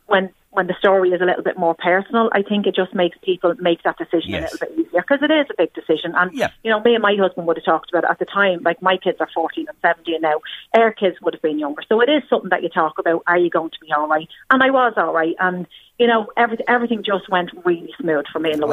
[SPEAKER 5] when when the story is a little bit more personal, I think it just makes people make that decision
[SPEAKER 2] yes.
[SPEAKER 5] a little bit easier because it is a big decision. And
[SPEAKER 2] yeah.
[SPEAKER 5] you know, me and my husband would have talked about it at the time. Like my kids are fourteen and seventeen now. Our kids would have been younger, so it is something that you talk about. Are you going to be all right? And I was all right, and you know, everything everything just went really smooth for me and Louise.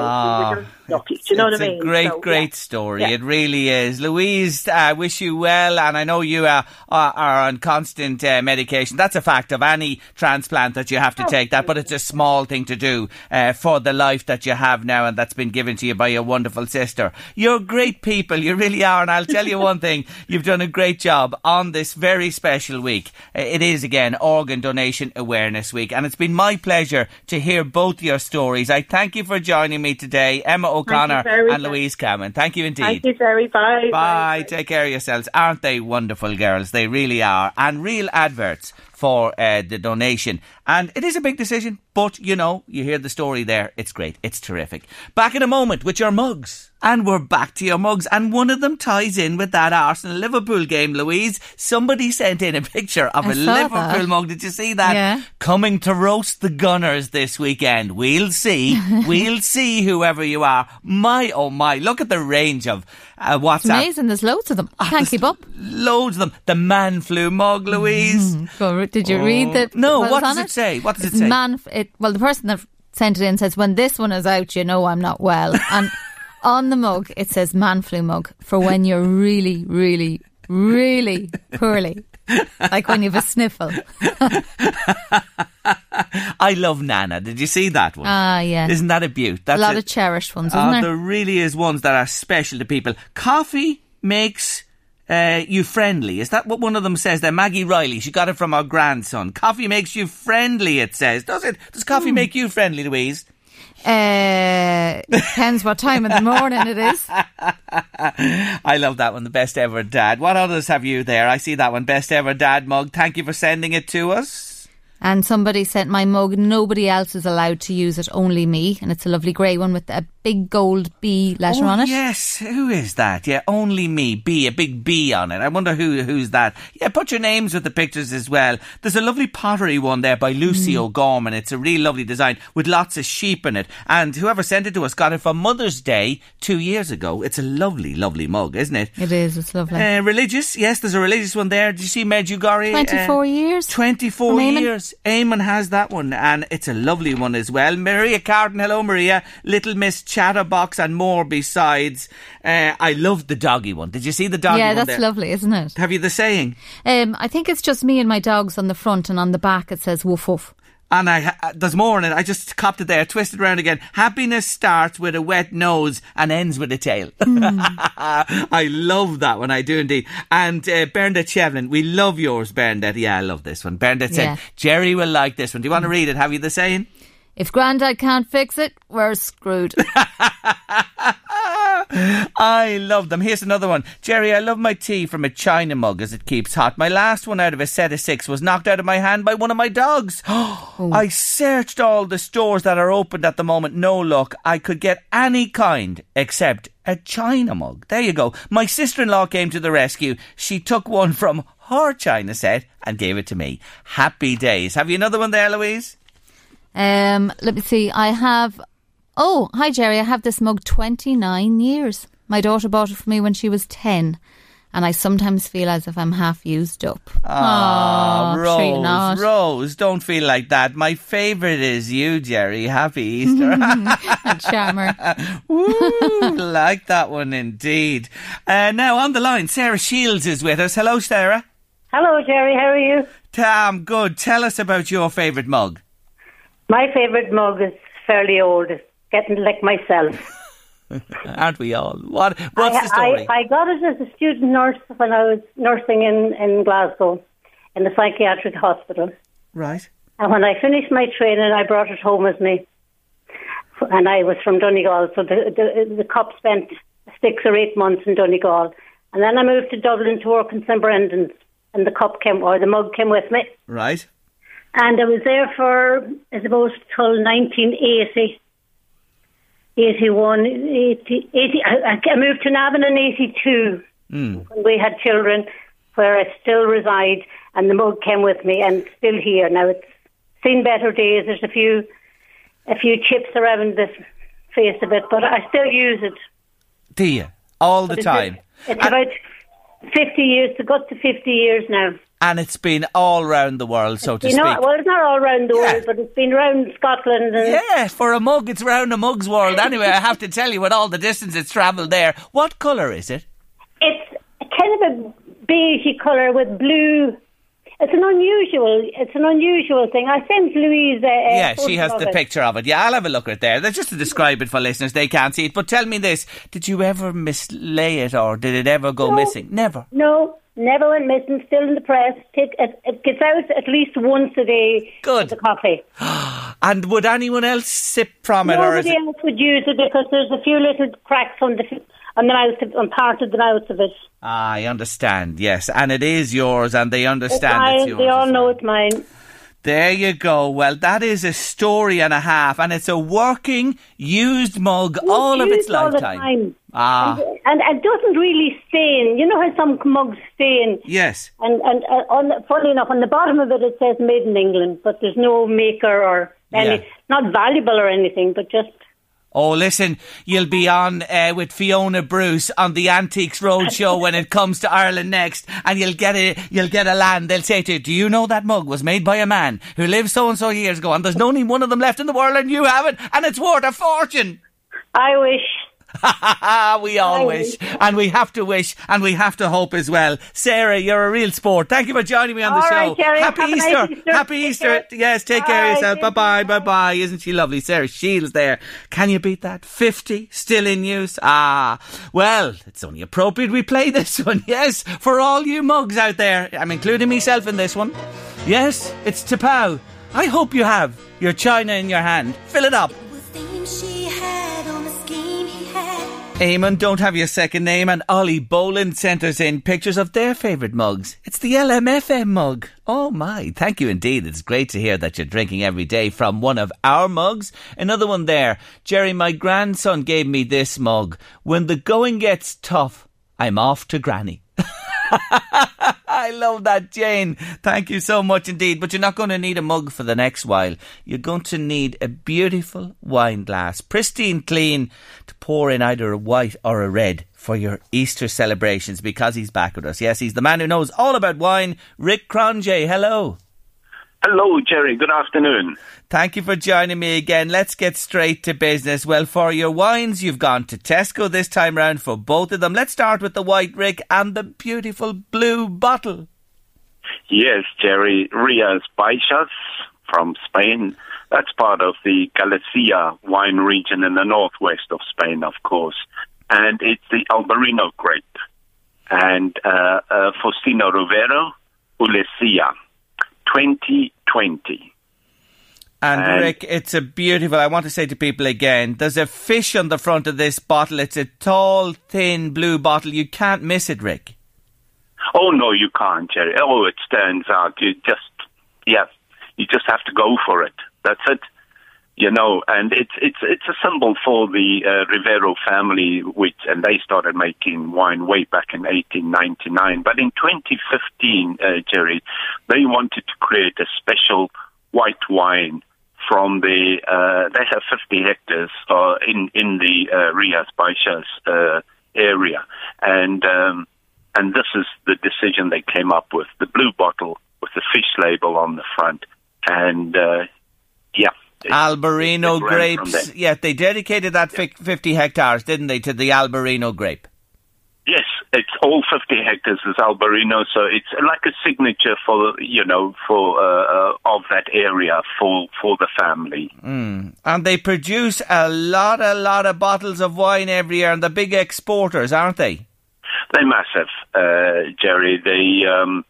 [SPEAKER 5] We lucky. Do you know what I mean?
[SPEAKER 2] a great,
[SPEAKER 5] So,
[SPEAKER 2] great
[SPEAKER 5] yeah.
[SPEAKER 2] story.
[SPEAKER 5] Yeah.
[SPEAKER 2] It really is. Louise, I uh, wish you well, and I know you uh, are, are on constant uh, medication. That's a fact of any transplant that you have to take that, but it's a small thing to do uh, for the life that you have now and that's been given to you by your wonderful sister. You're great people, you really are, and I'll tell you one thing, you've done a great job on this very special week. Uh, It is, again, Organ Donation Awareness Week, and it's been my pleasure to hear both your stories. I thank you for joining me today, Emma O'Connor and
[SPEAKER 5] much.
[SPEAKER 2] Louise Cameron. Thank you indeed.
[SPEAKER 5] Thank you very bye.
[SPEAKER 2] Bye. Take care of yourselves. Aren't they wonderful girls? They really are. And real adverts for uh, the donation. And it is a big decision, but you know, you hear the story there. It's great. It's terrific. Back in a moment with your mugs. And we're back to your mugs. And one of them ties in with that Arsenal Liverpool game, Louise. Somebody sent in a picture of
[SPEAKER 3] I
[SPEAKER 2] a Liverpool
[SPEAKER 3] that.
[SPEAKER 2] mug. Did you see that?
[SPEAKER 3] Yeah.
[SPEAKER 2] Coming to roast the Gunners this weekend. We'll see. we'll see whoever you are. My, oh my, look at the range of uh, WhatsApp.
[SPEAKER 3] It's amazing. There's loads of them. I can't keep up.
[SPEAKER 2] Loads of them. The man flu mug, Louise.
[SPEAKER 3] Go, did you read the?
[SPEAKER 2] Oh. No,
[SPEAKER 3] what
[SPEAKER 2] what does
[SPEAKER 3] on
[SPEAKER 2] it say? What does it say?
[SPEAKER 3] Man, it, well, the person that sent it in says, "When this one is out, you know I'm not well." And on the mug, it says "man flu mug" for when you're really, really, really poorly, like when you have a sniffle.
[SPEAKER 2] I love Nana. Did you see that one?
[SPEAKER 3] Ah, yeah.
[SPEAKER 2] Isn't that a beaut? That's
[SPEAKER 3] a lot
[SPEAKER 2] it.
[SPEAKER 3] of cherished ones,
[SPEAKER 2] Oh,
[SPEAKER 3] isn't there?
[SPEAKER 2] there really is ones that are special to people. Coffee makes uh, you friendly. Is that what one of them says there? Maggie Riley. She got it from our grandson. Coffee makes you friendly, it says. Does it? Does coffee make you friendly, Louise?
[SPEAKER 3] Uh, depends what time of the morning it is.
[SPEAKER 2] I love that one. The best ever dad. What others have you there? I see that one. Best ever dad mug. Thank you for sending it to us.
[SPEAKER 3] And somebody sent my mug. Nobody else is allowed to use it, only me. And it's a lovely grey one with a big gold B letter
[SPEAKER 2] oh,
[SPEAKER 3] on it.
[SPEAKER 2] Yes, who is that? Yeah, only me. B, a big B on it. I wonder who who's that. Yeah, put your names with the pictures as well. There's a lovely pottery one there by Lucy
[SPEAKER 3] Mm.
[SPEAKER 2] O'Gorman. It's a really lovely design with lots of sheep in it. And whoever sent it to us got it for Mother's Day two years ago. It's a lovely, lovely mug, isn't it?
[SPEAKER 3] It is. It's lovely.
[SPEAKER 2] Uh, religious, yes, there's a religious one there. Did you see Medjugorje?
[SPEAKER 3] 24 years.
[SPEAKER 2] 24
[SPEAKER 3] From Eamon.
[SPEAKER 2] years. Eamon has that one, and it's a lovely one as well. Maria Carden, hello Maria. Little Miss Chatterbox and more besides. Uh, I loved the doggy one. Did you see the doggy one?
[SPEAKER 3] yeah, that's
[SPEAKER 2] there?
[SPEAKER 3] lovely, isn't it?
[SPEAKER 2] Have you the saying?
[SPEAKER 3] Um, I think it's just me and my dogs on the front, and on the back it says woof woof.
[SPEAKER 2] And I, uh, there's more in it. I just copped it there, twisted around again. Happiness starts with a wet nose and ends with a tail. I love that one. I do indeed. And uh, Bernadette Shevlin, we love yours, Bernadette. Yeah, I love this one. Bernadette
[SPEAKER 3] Yeah.
[SPEAKER 2] said, Jerry will like this one. Do you want to read it? Have you the saying?
[SPEAKER 3] If Grandad can't fix it, we're screwed.
[SPEAKER 2] I love them. Here's another one. Jerry, I love my tea from a china mug as it keeps hot. My last one out of a set of six was knocked out of my hand by one of my dogs. Oh. I searched all the stores that are opened at the moment. No luck. I could get any kind except a china mug. There you go. My sister-in-law came to the rescue. She took one from her china set and gave it to me. Happy days. Have you another one there, Louise?
[SPEAKER 3] Um, let me see. I have. Oh, hi Jerry. I have this mug 29 years. My daughter bought it for me when she was 10. And I sometimes feel as if I'm half used up.
[SPEAKER 2] Ah,
[SPEAKER 3] Aw, sure you're
[SPEAKER 2] Rose. Rose, don't feel like that. My favourite is you, Jerry. Happy Easter.
[SPEAKER 3] A charmer.
[SPEAKER 2] Woo, like that one indeed. Uh, now on the line, Sarah Shields is with us. Hello, Sarah.
[SPEAKER 7] Hello, Jerry. How are you?
[SPEAKER 2] Tam, good. Tell us about your favourite mug.
[SPEAKER 7] My favourite mug is fairly old. It's getting like myself.
[SPEAKER 2] Aren't we all? What? What's
[SPEAKER 7] I,
[SPEAKER 2] the story?
[SPEAKER 7] I, I got it as a student nurse when I was nursing in, in Glasgow in the psychiatric hospital.
[SPEAKER 2] right.
[SPEAKER 7] And when I finished my training, I brought it home with me. And I was from Donegal, so the, the, the cop spent six or eight months in Donegal. And then I moved to Dublin to work in St. Brendan's, and the cup came, or the mug came with me.
[SPEAKER 2] Right.
[SPEAKER 7] And I was there for, I suppose, till 1980. 81, 80, 80 I, I moved to Navan in 82 hmm. when we had children, where I still reside, and the mug came with me, and still here. Now it's seen better days. There's a few, a few chips around the face of it, but I still use it.
[SPEAKER 2] Do you? All the
[SPEAKER 7] It's-
[SPEAKER 2] time.
[SPEAKER 7] It's about 50 years, to got to 50 years now.
[SPEAKER 2] And it's been all round the world, so to
[SPEAKER 7] You know,
[SPEAKER 2] speak.
[SPEAKER 7] well, it's not all around the
[SPEAKER 2] Yeah.
[SPEAKER 7] world, but it's been around Scotland and
[SPEAKER 2] Yeah, for a mug, it's round a mug's world. Anyway, I have to tell you, with all the distance it's travelled there, what colour is it?
[SPEAKER 7] It's kind of a beigey colour with blue. It's an unusual. It's an unusual thing. I sent Louise. Uh,
[SPEAKER 2] Yeah, she has the
[SPEAKER 7] it.
[SPEAKER 2] picture of it. Yeah, I'll have a look at it there. That's just to describe it for listeners. They can't see it. But tell me this did you ever mislay it or did it ever go
[SPEAKER 7] No.
[SPEAKER 2] missing? Never.
[SPEAKER 7] No, never went missing. Still in the press. Take, it, it gets out at least once a day.
[SPEAKER 2] Good.
[SPEAKER 7] The coffee.
[SPEAKER 2] And would anyone else sip from it
[SPEAKER 7] Nobody
[SPEAKER 2] it.
[SPEAKER 7] else would use it because there's a few little cracks on the on the mouth of, on part of the mouth of it.
[SPEAKER 2] Ah, I understand, yes. And it is yours and they
[SPEAKER 7] It's
[SPEAKER 2] understand
[SPEAKER 7] mine.
[SPEAKER 2] it's yours.
[SPEAKER 7] they all know it's mine.
[SPEAKER 2] There you go. Well, that is a story and a half, and it's a working, used mug all of its
[SPEAKER 7] Used all the
[SPEAKER 2] lifetime. Ah,
[SPEAKER 7] And, and it doesn't really stain. You know how some mugs stain?
[SPEAKER 2] yes.
[SPEAKER 7] And and uh, on the, funny enough, on the bottom of it it says made in England, but there's no maker or any.
[SPEAKER 2] Yeah.
[SPEAKER 7] Not valuable or anything, but just
[SPEAKER 2] Oh, listen, you'll be on uh, with Fiona Bruce on the Antiques Roadshow when it comes to Ireland next, and you'll get a you'll get a land. They'll say to you, "Do you know that mug was made by a man who lived so and so years ago, and there's only one of them left in the world, and you have it, and it's worth a fortune."
[SPEAKER 7] I wish.
[SPEAKER 2] we all wish, and we have to wish, and we have to hope as well. Sarah, you're a real sport. Thank you for joining me on the
[SPEAKER 7] All
[SPEAKER 2] show.
[SPEAKER 7] right, Jerry.
[SPEAKER 2] Happy
[SPEAKER 7] Have
[SPEAKER 2] Easter.
[SPEAKER 7] nice Easter.
[SPEAKER 2] Happy
[SPEAKER 7] Take
[SPEAKER 2] Easter.
[SPEAKER 7] care.
[SPEAKER 2] Yes, take care of yourself. Bye bye. Bye bye. Isn't she lovely? Sarah Shields there. Can you beat that? 50 still in use. Ah, well, it's only appropriate we play this one. Yes, for all you mugs out there. I'm including myself in this one. Yes, it's T'Pau. I hope you have your china in your hand. Fill it up. Eamon, don't have your second name, and Ollie Boland sent us in pictures of their favourite mugs. It's the LMFM mug. Oh my, thank you indeed. It's great to hear that you're drinking every day from one of our mugs. Another one there. Jerry, my grandson gave me this mug. When the going gets tough, I'm off to Granny. I love that, Jane. Thank you so much indeed. But you're not going to need a mug for the next while. You're going to need a beautiful wine glass, pristine clean, to pour in either a white or a red for your Easter celebrations because he's back with us. Yes, he's the man who knows all about wine. Rick Cronje, hello.
[SPEAKER 8] Hello, Jerry. Good afternoon.
[SPEAKER 2] Thank you for joining me again. Let's get straight to business. Well, for your wines, you've gone to Tesco this time round for both of them. Let's start with the white Rick and the beautiful blue bottle.
[SPEAKER 8] Yes, Jerry. Rias Baixas from Spain. That's part of the Galicia wine region in the northwest of Spain, of course. And it's the Albarino grape. And uh, uh, Faustino Rivero, Ulecia, 2020.
[SPEAKER 2] And
[SPEAKER 8] And-
[SPEAKER 2] Rick, it's a beautiful. I want to say to people again, there's a fish on the front of this bottle. It's a tall, thin blue bottle. You can't miss it, Rick.
[SPEAKER 8] Oh no, you can't, Jerry. Oh, it stands out. You just, yeah, you just have to go for it. That's it. You know, and it's it's it's a symbol for the uh, Rivero family, which and they started making wine way back in 1899. But in 2015, uh, Jerry, they wanted to create a special white wine from the. Uh, they have 50 hectares uh, in in the uh, Rias Baixas uh, area, and. Um, and this is the decision they came up with the blue bottle with the fish label on the front. And uh, yeah.
[SPEAKER 2] Albarino grapes. Yeah, they dedicated that fic 50 hectares, didn't they, to the Albarino grape?
[SPEAKER 8] Yes, it's all 50 hectares is Albarino, so it's like a signature for, you know, for uh, uh, of that area for, for the family.
[SPEAKER 2] And they produce a lot, a lot of bottles of wine every year, and the big exporters, aren't they?
[SPEAKER 8] They're massive, uh, Jerry. They um,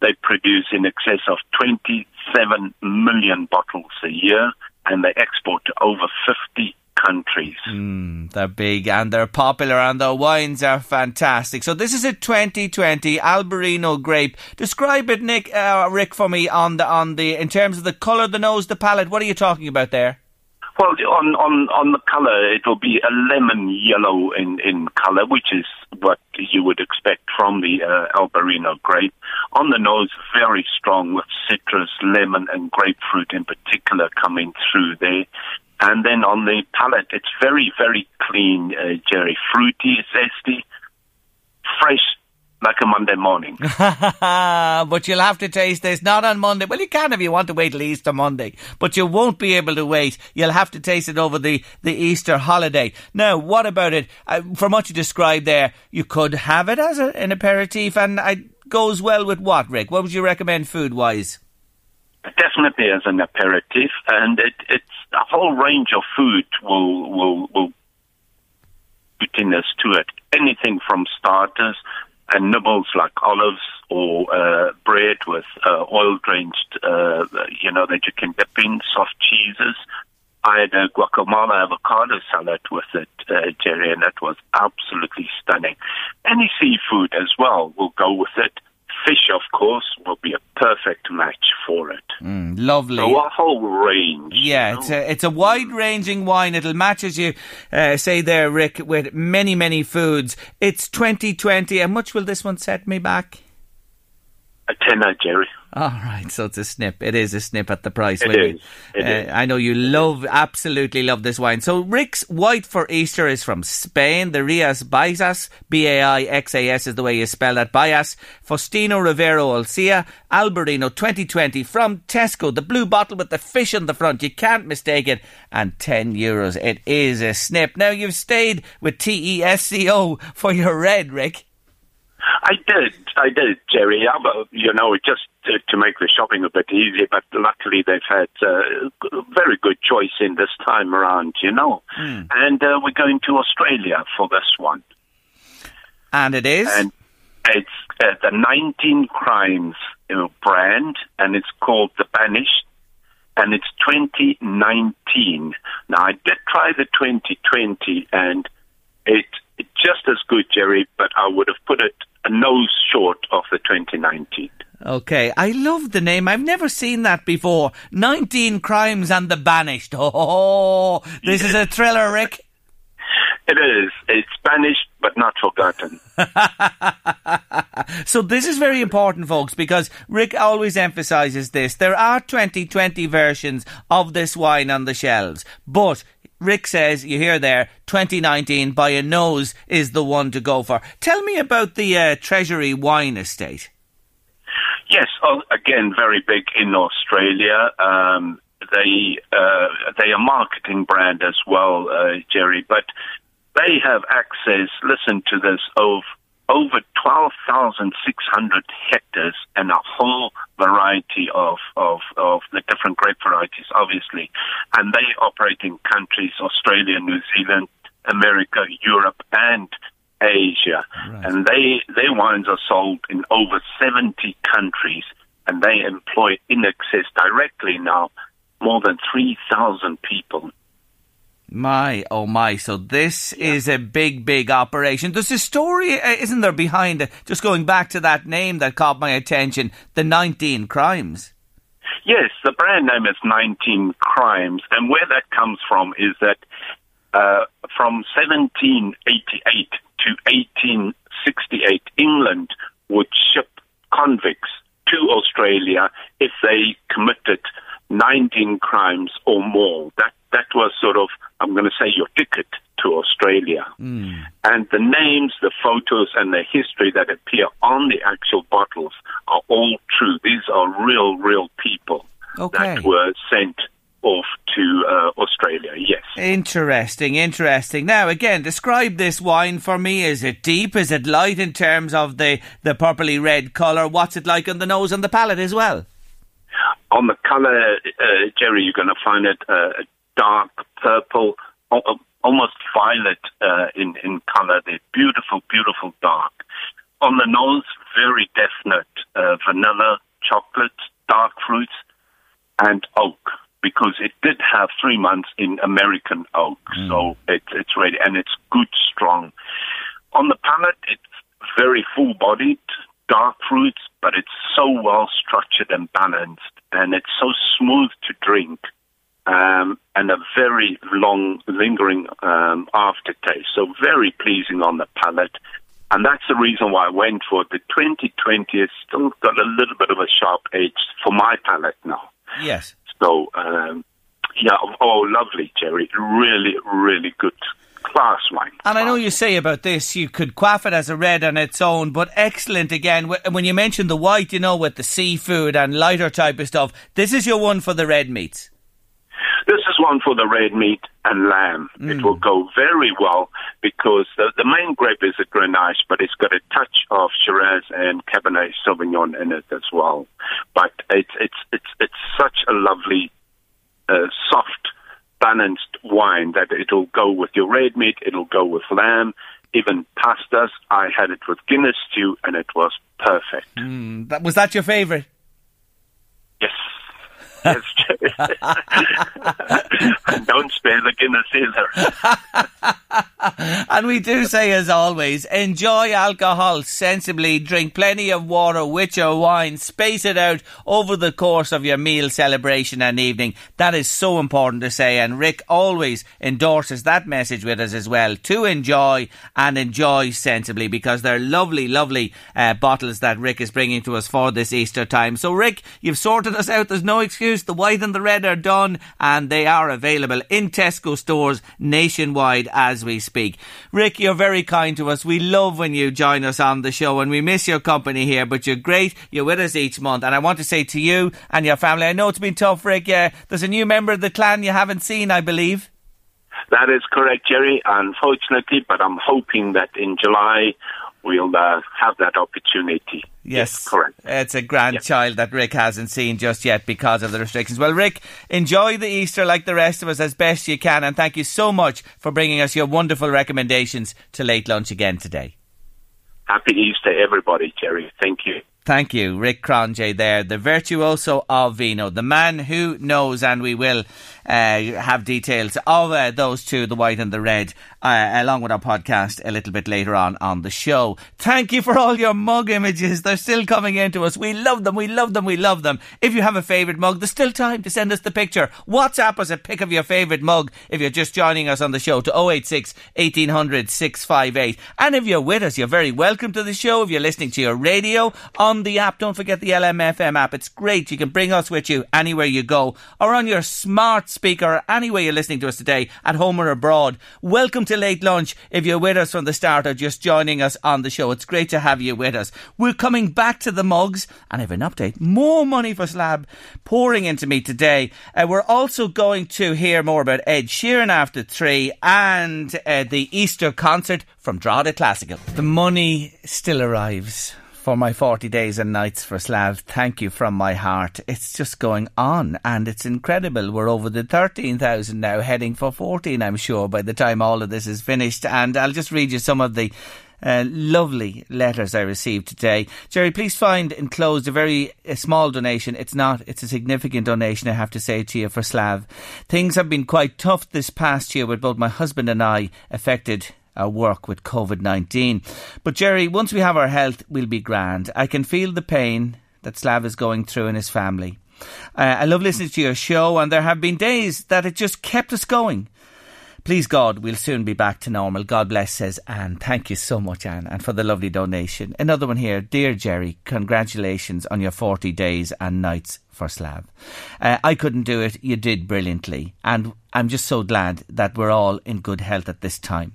[SPEAKER 8] they produce in excess of 27 million bottles a year, and they export to over 50 countries.
[SPEAKER 2] They're big and they're popular, and the wines are fantastic. So this is a 2020 Albarino grape. Describe it, Nick, uh, Rick, for me on the on the in terms of the colour, the nose, the palate. What are you talking about there?
[SPEAKER 8] Well, on on on the color, it will be a lemon yellow in in color, which is what you would expect from the uh, Albarino grape. On the nose, very strong with citrus, lemon, and grapefruit in particular coming through there. And then on the palate, it's very very clean, uh, Jerry, fruity, zesty, fresh like a Monday morning.
[SPEAKER 2] but you'll have to taste this not on Monday. Well, you can if you want to wait till Easter Monday, but you won't be able to wait. You'll have to taste it over the, the Easter holiday. Now, what about it? Uh, from what you described there, you could have it as a, an aperitif, and it goes well with what, Rick? What would you recommend food wise?
[SPEAKER 8] definitely as an aperitif, and it, it's a whole range of food will will will bitterness to it. Anything from starters and nibbles like olives or uh, bread with uh, oil drenched, uh, you know, that you can dip in soft cheeses. I had a guacamole avocado salad with it, uh, Jerry, and that was absolutely stunning. Any seafood as well will go with it. Fish, of course, will be a perfect match for it.
[SPEAKER 2] Lovely.
[SPEAKER 8] So a whole range.
[SPEAKER 2] Yeah,
[SPEAKER 8] you
[SPEAKER 2] it's a it's a wide ranging wine. It'll match as you uh, say there, Rick, with many many foods. It's 2020. How much will this one set me back?
[SPEAKER 8] a tenner, Jerry.
[SPEAKER 2] All right, so it's a snip. It is a snip at the price.
[SPEAKER 8] It is. It
[SPEAKER 2] uh,
[SPEAKER 8] is.
[SPEAKER 2] I know you love, absolutely love this wine. So Rick's White for Easter is from Spain. The Rias Baixas, B-A-I-X-A-S is the way you spell that. Bias. Faustino Rivero Ulecia, Albarino 2020 from Tesco. The blue bottle with the fish on the front. You can't mistake it. And 10 euros. It is a snip. Now you've stayed with T-E-S-C-O for your red, Rick.
[SPEAKER 8] I did, I did, Jerry. But, you know, it just to, to make the shopping a bit easier. But luckily, they've had uh, a very good choice in this time around. You know, and uh, we're going to Australia for this one,
[SPEAKER 2] And it is?
[SPEAKER 8] and it's uh, the 19 Crimes uh, brand, and it's called the Banished. And it's 2019. Now, I did try the 2020, and it it's just as good, Jerry, but I would have put it a nose short of the 2019.
[SPEAKER 2] Okay, I love the name. I've never seen that before. 19 Crimes and the Banished. Oh, this is a thriller, Rick.
[SPEAKER 8] It is. It's banished, but not forgotten.
[SPEAKER 2] So this is very important, folks, because Rick always emphasises this. There are 2020 versions of this wine on the shelves, but Rick says, you hear there, 2019 by a nose is the one to go for. Tell me about the uh, Treasury Wine Estate.
[SPEAKER 8] Yes, oh, again, very big in Australia. Um, they uh, they are marketing brand as well, uh, Jerry, but they have access. Listen to this of over twelve thousand six hundred hectares and a whole variety of, of of the different grape varieties, obviously, and they operate in countries Australia, New Zealand, America, Europe, and Asia, and they their wines are sold in over seventy countries, and they employ in excess directly now more than three thousand people.
[SPEAKER 2] My, oh my, so this is a big, big operation. There's a story, uh, isn't there, behind it? Just going back to that name that caught my attention, the 19 Crimes.
[SPEAKER 8] Yes, the brand name is 19 Crimes, and where that comes from is that uh, from 1788 to 1868, England would ship convicts to Australia if they committed 19 crimes or more. That that was sort of, I'm going to say, your ticket to Australia. And the names, the photos, and the history that appear on the actual bottles are all true. These are real, real people
[SPEAKER 2] Okay.
[SPEAKER 8] that were sent off to uh, Australia. Yes.
[SPEAKER 2] Interesting, interesting. Now, again, describe this wine for me. Is it deep? Is it light in terms of the, the purpley red colour? What's it like on the nose and the palate as well?
[SPEAKER 8] On the color, uh, Jerry, you're going to find it uh, dark purple, almost violet uh, in, in color. They're beautiful, beautiful dark. On the nose, very definite uh, vanilla, chocolate, dark fruits, and oak, because it did have three months in American oak. So it, it's ready, and it's good, strong. On the palate, it's very full bodied, dark fruits, but it's so well structured and balanced, and it's so smooth to drink, um, and a very long, lingering um, aftertaste. So very pleasing on the palate. And that's the reason why I went for it. The 2020 has still got a little bit of a sharp edge for my palate now.
[SPEAKER 2] Yes.
[SPEAKER 8] So, um, yeah, oh, lovely, Jerry. Really, really good class wine.
[SPEAKER 2] And I know you say about this, you could quaff it as a red on its own, but excellent again. When you mentioned the white, you know, with the seafood and lighter type of stuff, this is your one for the red meats.
[SPEAKER 8] This is one for the red meat and lamb. It will go very well because the, the main grape is a Grenache, but it's got a touch of Shiraz and Cabernet Sauvignon in it as well. But it's it's it's it's such a lovely, uh, soft, balanced wine that it'll go with your red meat. It'll go with lamb, even pastas. I had it with Guinness stew, and it was perfect.
[SPEAKER 2] Mm, that, was that your favourite?
[SPEAKER 8] Yes. And don't spare the Guinness either.
[SPEAKER 2] and we do say, as always, enjoy alcohol sensibly, drink plenty of water with your wine, space it out over the course of your meal celebration and evening. That is so important to say, and Rick always endorses that message with us as well to enjoy and enjoy sensibly because they're lovely, lovely uh, bottles that Rick is bringing to us for this Easter time. So, Rick, you've sorted us out. There's no excuse. The white and the red are done, and they are available in Tesco stores nationwide as we speak. Rick, you're very kind to us. We love when you join us on the show, and we miss your company here, but you're great. You're with us each month, and I want to say to you and your family, I know it's been tough, Rick. Yeah, there's a new member of the clan you haven't seen, I believe.
[SPEAKER 8] That is correct, Jerry, unfortunately, but I'm hoping that in July we'll uh, have that opportunity.
[SPEAKER 2] Yes,
[SPEAKER 8] correct.
[SPEAKER 2] It's a grandchild that Rick hasn't seen just yet because of the restrictions. Well, Rick, enjoy the Easter like the rest of us as best you can, and thank you so much for bringing us your wonderful recommendations to late lunch again today.
[SPEAKER 8] Happy Easter, everybody, Jerry. Thank you.
[SPEAKER 2] Thank you, Rick Cronje there, the virtuoso of vino, the man who knows, and we will uh, have details of uh, those two, the white and the red, uh, along with our podcast a little bit later on on the show. Thank you for all your mug images. They're still coming into us. We love them. We love them. We love them. If you have a favourite mug, there's still time to send us the picture. WhatsApp us a pic of your favourite mug if you're just joining us on the show to 086 1800 658. And if you're with us, you're very welcome to the show. If you're listening to your radio on the app, don't forget the LMFM app. It's great. You can bring us with you anywhere you go or on your smart speaker, anywhere you're listening to us today, at home or abroad. Welcome to Late Lunch if you're with us from the start or just joining us on the show. It's great to have you with us. We're coming back to the mugs and I have an update. More money for Slav pouring into me today. Uh, we're also going to hear more about Ed Sheeran after three and uh, the Easter concert from Drogheda Classical. The money still arrives for my 40 days and nights for Slav. Thank you from my heart. It's just going on and it's incredible. We're over the 13,000 now, heading for 14, I'm sure, by the time all of this is finished. And I'll just read you some of the uh, lovely letters I received today. Jerry, please find enclosed a very a small donation. It's not, it's a significant donation, I have to say to you, for Slav. Things have been quite tough this past year with both my husband and I affected our work with COVID 19. But Jerry, once we have our health, we'll be grand. I can feel the pain that Slav is going through in his family. Uh, I love listening to your show, and there have been days that it just kept us going. Please God, we'll soon be back to normal. God bless, says Anne. Thank you so much, Anne, and for the lovely donation. Another one here. Dear Jerry, congratulations on your 40 days and nights for Slav. Uh, I couldn't do it. You did brilliantly. And I'm just so glad that we're all in good health at this time.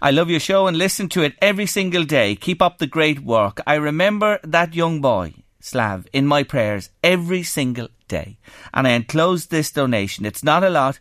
[SPEAKER 2] I love your show and listen to it every single day. Keep up the great work. I remember that young boy, Slav, in my prayers every single day. And I enclose this donation. It's not a lot,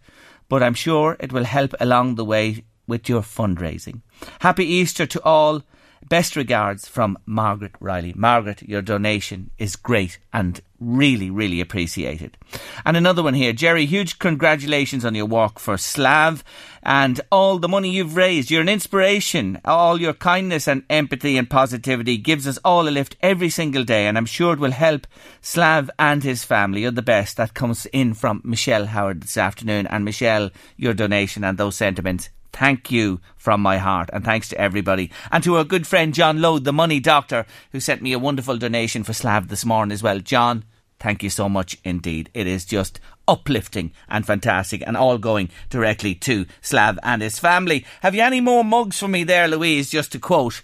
[SPEAKER 2] but I'm sure it will help along the way with your fundraising. Happy Easter to all. Best regards from Margaret Riley. Margaret, your donation is great and really, really appreciated. And another one here. Jerry, huge congratulations on your walk for Slav and all the money you've raised. You're an inspiration. All your kindness and empathy and positivity gives us all a lift every single day, and I'm sure it will help Slav and his family. You're the best. That comes in from Michelle Howard this afternoon. And Michelle, your donation and those sentiments Thank you from my heart, and thanks to everybody. And to our good friend John Lowe, the money doctor, who sent me a wonderful donation for Slav this morning as well. John, thank you so much indeed. It is just uplifting and fantastic, and all going directly to Slav and his family. Have you any more mugs for me there, Louise, just to quote?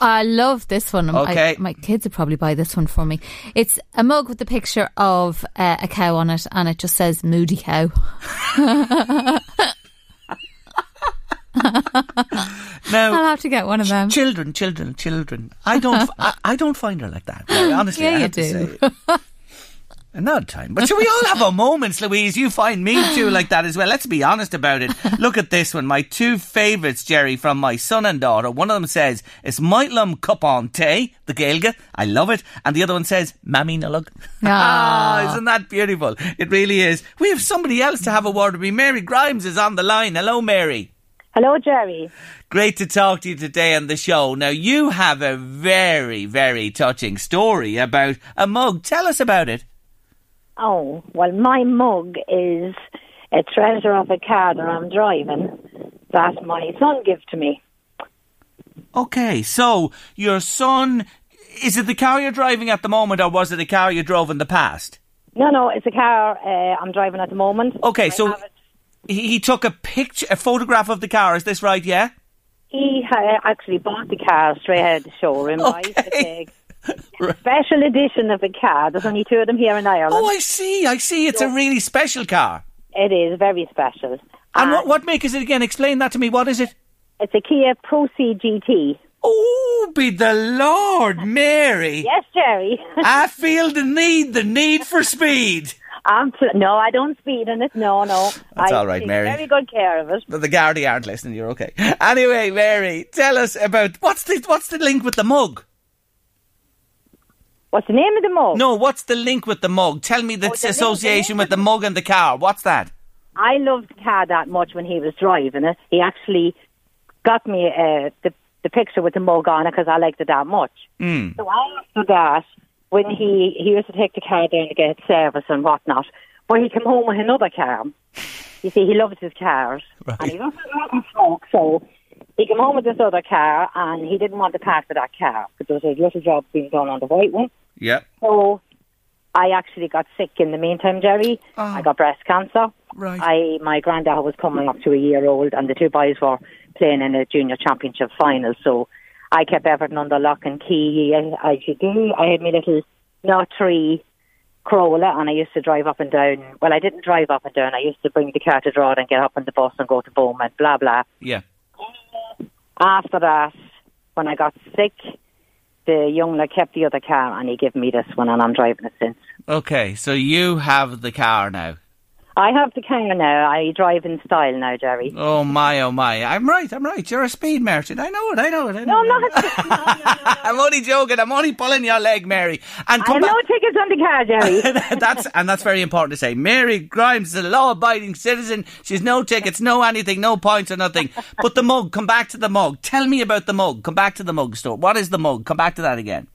[SPEAKER 3] I love this one.
[SPEAKER 2] Okay.
[SPEAKER 3] I, my kids would probably buy this one for me. It's a mug with the picture of uh, a cow on it, and it just says "Moody Cow."
[SPEAKER 2] Now,
[SPEAKER 3] I'll have to get one of them.
[SPEAKER 2] children, children, children. I don't, I, I don't find her like that. Honestly,
[SPEAKER 3] Yeah,
[SPEAKER 2] I
[SPEAKER 3] you
[SPEAKER 2] to
[SPEAKER 3] do.
[SPEAKER 2] say. Another time. But should we all have our moments, Louise? You find me too like that as well. Let's be honest about it. Look at this one. My two favourites, Jerry, from my son and daughter. One of them says, it's Maitlum Cup on Tay, the Gaeilge. I love it. And the other one says, Mammy Nullag. Ah, isn't that beautiful? It really is. We have somebody else to have a word with me. Mary Grimes is on the line. Hello, Mary.
[SPEAKER 9] Hello, Jerry.
[SPEAKER 2] Great to talk to you today on the show. Now, you have a very, very touching story about a mug. Tell us about it.
[SPEAKER 9] Oh, well, my mug is a treasure of a car that I'm driving. that my son gave to me.
[SPEAKER 2] Okay, so your son is it the car you're driving at the moment, or was it a car you drove in the past?
[SPEAKER 9] No, no, it's a car uh, I'm driving at the moment.
[SPEAKER 2] Okay,
[SPEAKER 9] I
[SPEAKER 2] so
[SPEAKER 9] have it.
[SPEAKER 2] He, he took a picture, a photograph of the car. Is this right? Yeah.
[SPEAKER 9] He uh, actually bought the car straight out of the showroom.
[SPEAKER 2] Okay.
[SPEAKER 9] big Special edition of the car. There's only two of them here in Ireland.
[SPEAKER 2] Oh, I see. I see. It's a really special car.
[SPEAKER 9] It is very special.
[SPEAKER 2] And what, what make is it again? Explain that to me. What is it?
[SPEAKER 9] It's a Kia ProCeed GT.
[SPEAKER 2] Oh, be the Lord, Mary!
[SPEAKER 9] Yes, Jerry.
[SPEAKER 2] I feel the need, the need for speed.
[SPEAKER 9] I'm pl- no, I don't speed in it. No, no.
[SPEAKER 2] That's
[SPEAKER 9] I
[SPEAKER 2] all right,
[SPEAKER 9] take
[SPEAKER 2] Mary.
[SPEAKER 9] Very good care of it.
[SPEAKER 2] But the Gardaí aren't listening. You're okay. Anyway, Mary, tell us about what's the what's the link with the mug?
[SPEAKER 9] What's the name of the mug?
[SPEAKER 2] No, what's the link with the mug? Tell me the
[SPEAKER 9] Oh, the
[SPEAKER 2] association with the mug and the car. What's that?
[SPEAKER 9] I loved the car that much when he was driving it. He actually got me uh, the the picture with the mug on it because I liked it that much.
[SPEAKER 2] Mm.
[SPEAKER 9] So after that, when he he used to take the car down to get service and whatnot, but he came home with another car. You see, he loves his cars, and he doesn't like smoke, so he came home with this other car, and he didn't want to part with that car because there was a little job being done on the white one.
[SPEAKER 2] Yep.
[SPEAKER 9] So I actually got sick in the meantime, Jerry. Ah. I got breast cancer.
[SPEAKER 2] Right.
[SPEAKER 9] I my granddad was coming up to a year old, and the two boys were playing in a junior championship final. So I kept everything under lock and key. I, as you do. I had my little not tree Corolla, and I used to drive up and down. Well, I didn't drive up and down. I used to bring the car to Drogheda and get up on the bus and go to Beaumont. Blah blah.
[SPEAKER 2] Yeah.
[SPEAKER 9] After that, when I got sick, the young lad kept the other car, and he gave me this one, and I'm driving it since.
[SPEAKER 2] Okay, so you have the car now.
[SPEAKER 9] I have the car now. I drive in style now, Jerry.
[SPEAKER 2] Oh my, oh my! I'm right. I'm right. You're a speed merchant. I know it. I know it. I know
[SPEAKER 9] No,
[SPEAKER 2] it.
[SPEAKER 9] I'm not.
[SPEAKER 2] I'm only joking. I'm only pulling your leg, Mary. And
[SPEAKER 9] I
[SPEAKER 2] come
[SPEAKER 9] have
[SPEAKER 2] back.
[SPEAKER 9] no tickets on the car, Jerry.
[SPEAKER 2] that's and that's very important to say. Mary Grimes is a law-abiding citizen. She's no tickets, no anything, no points or nothing. But the mug. Come back to the mug. Tell me about the mug. Come back to the mug store. What is the mug? Come back to that again.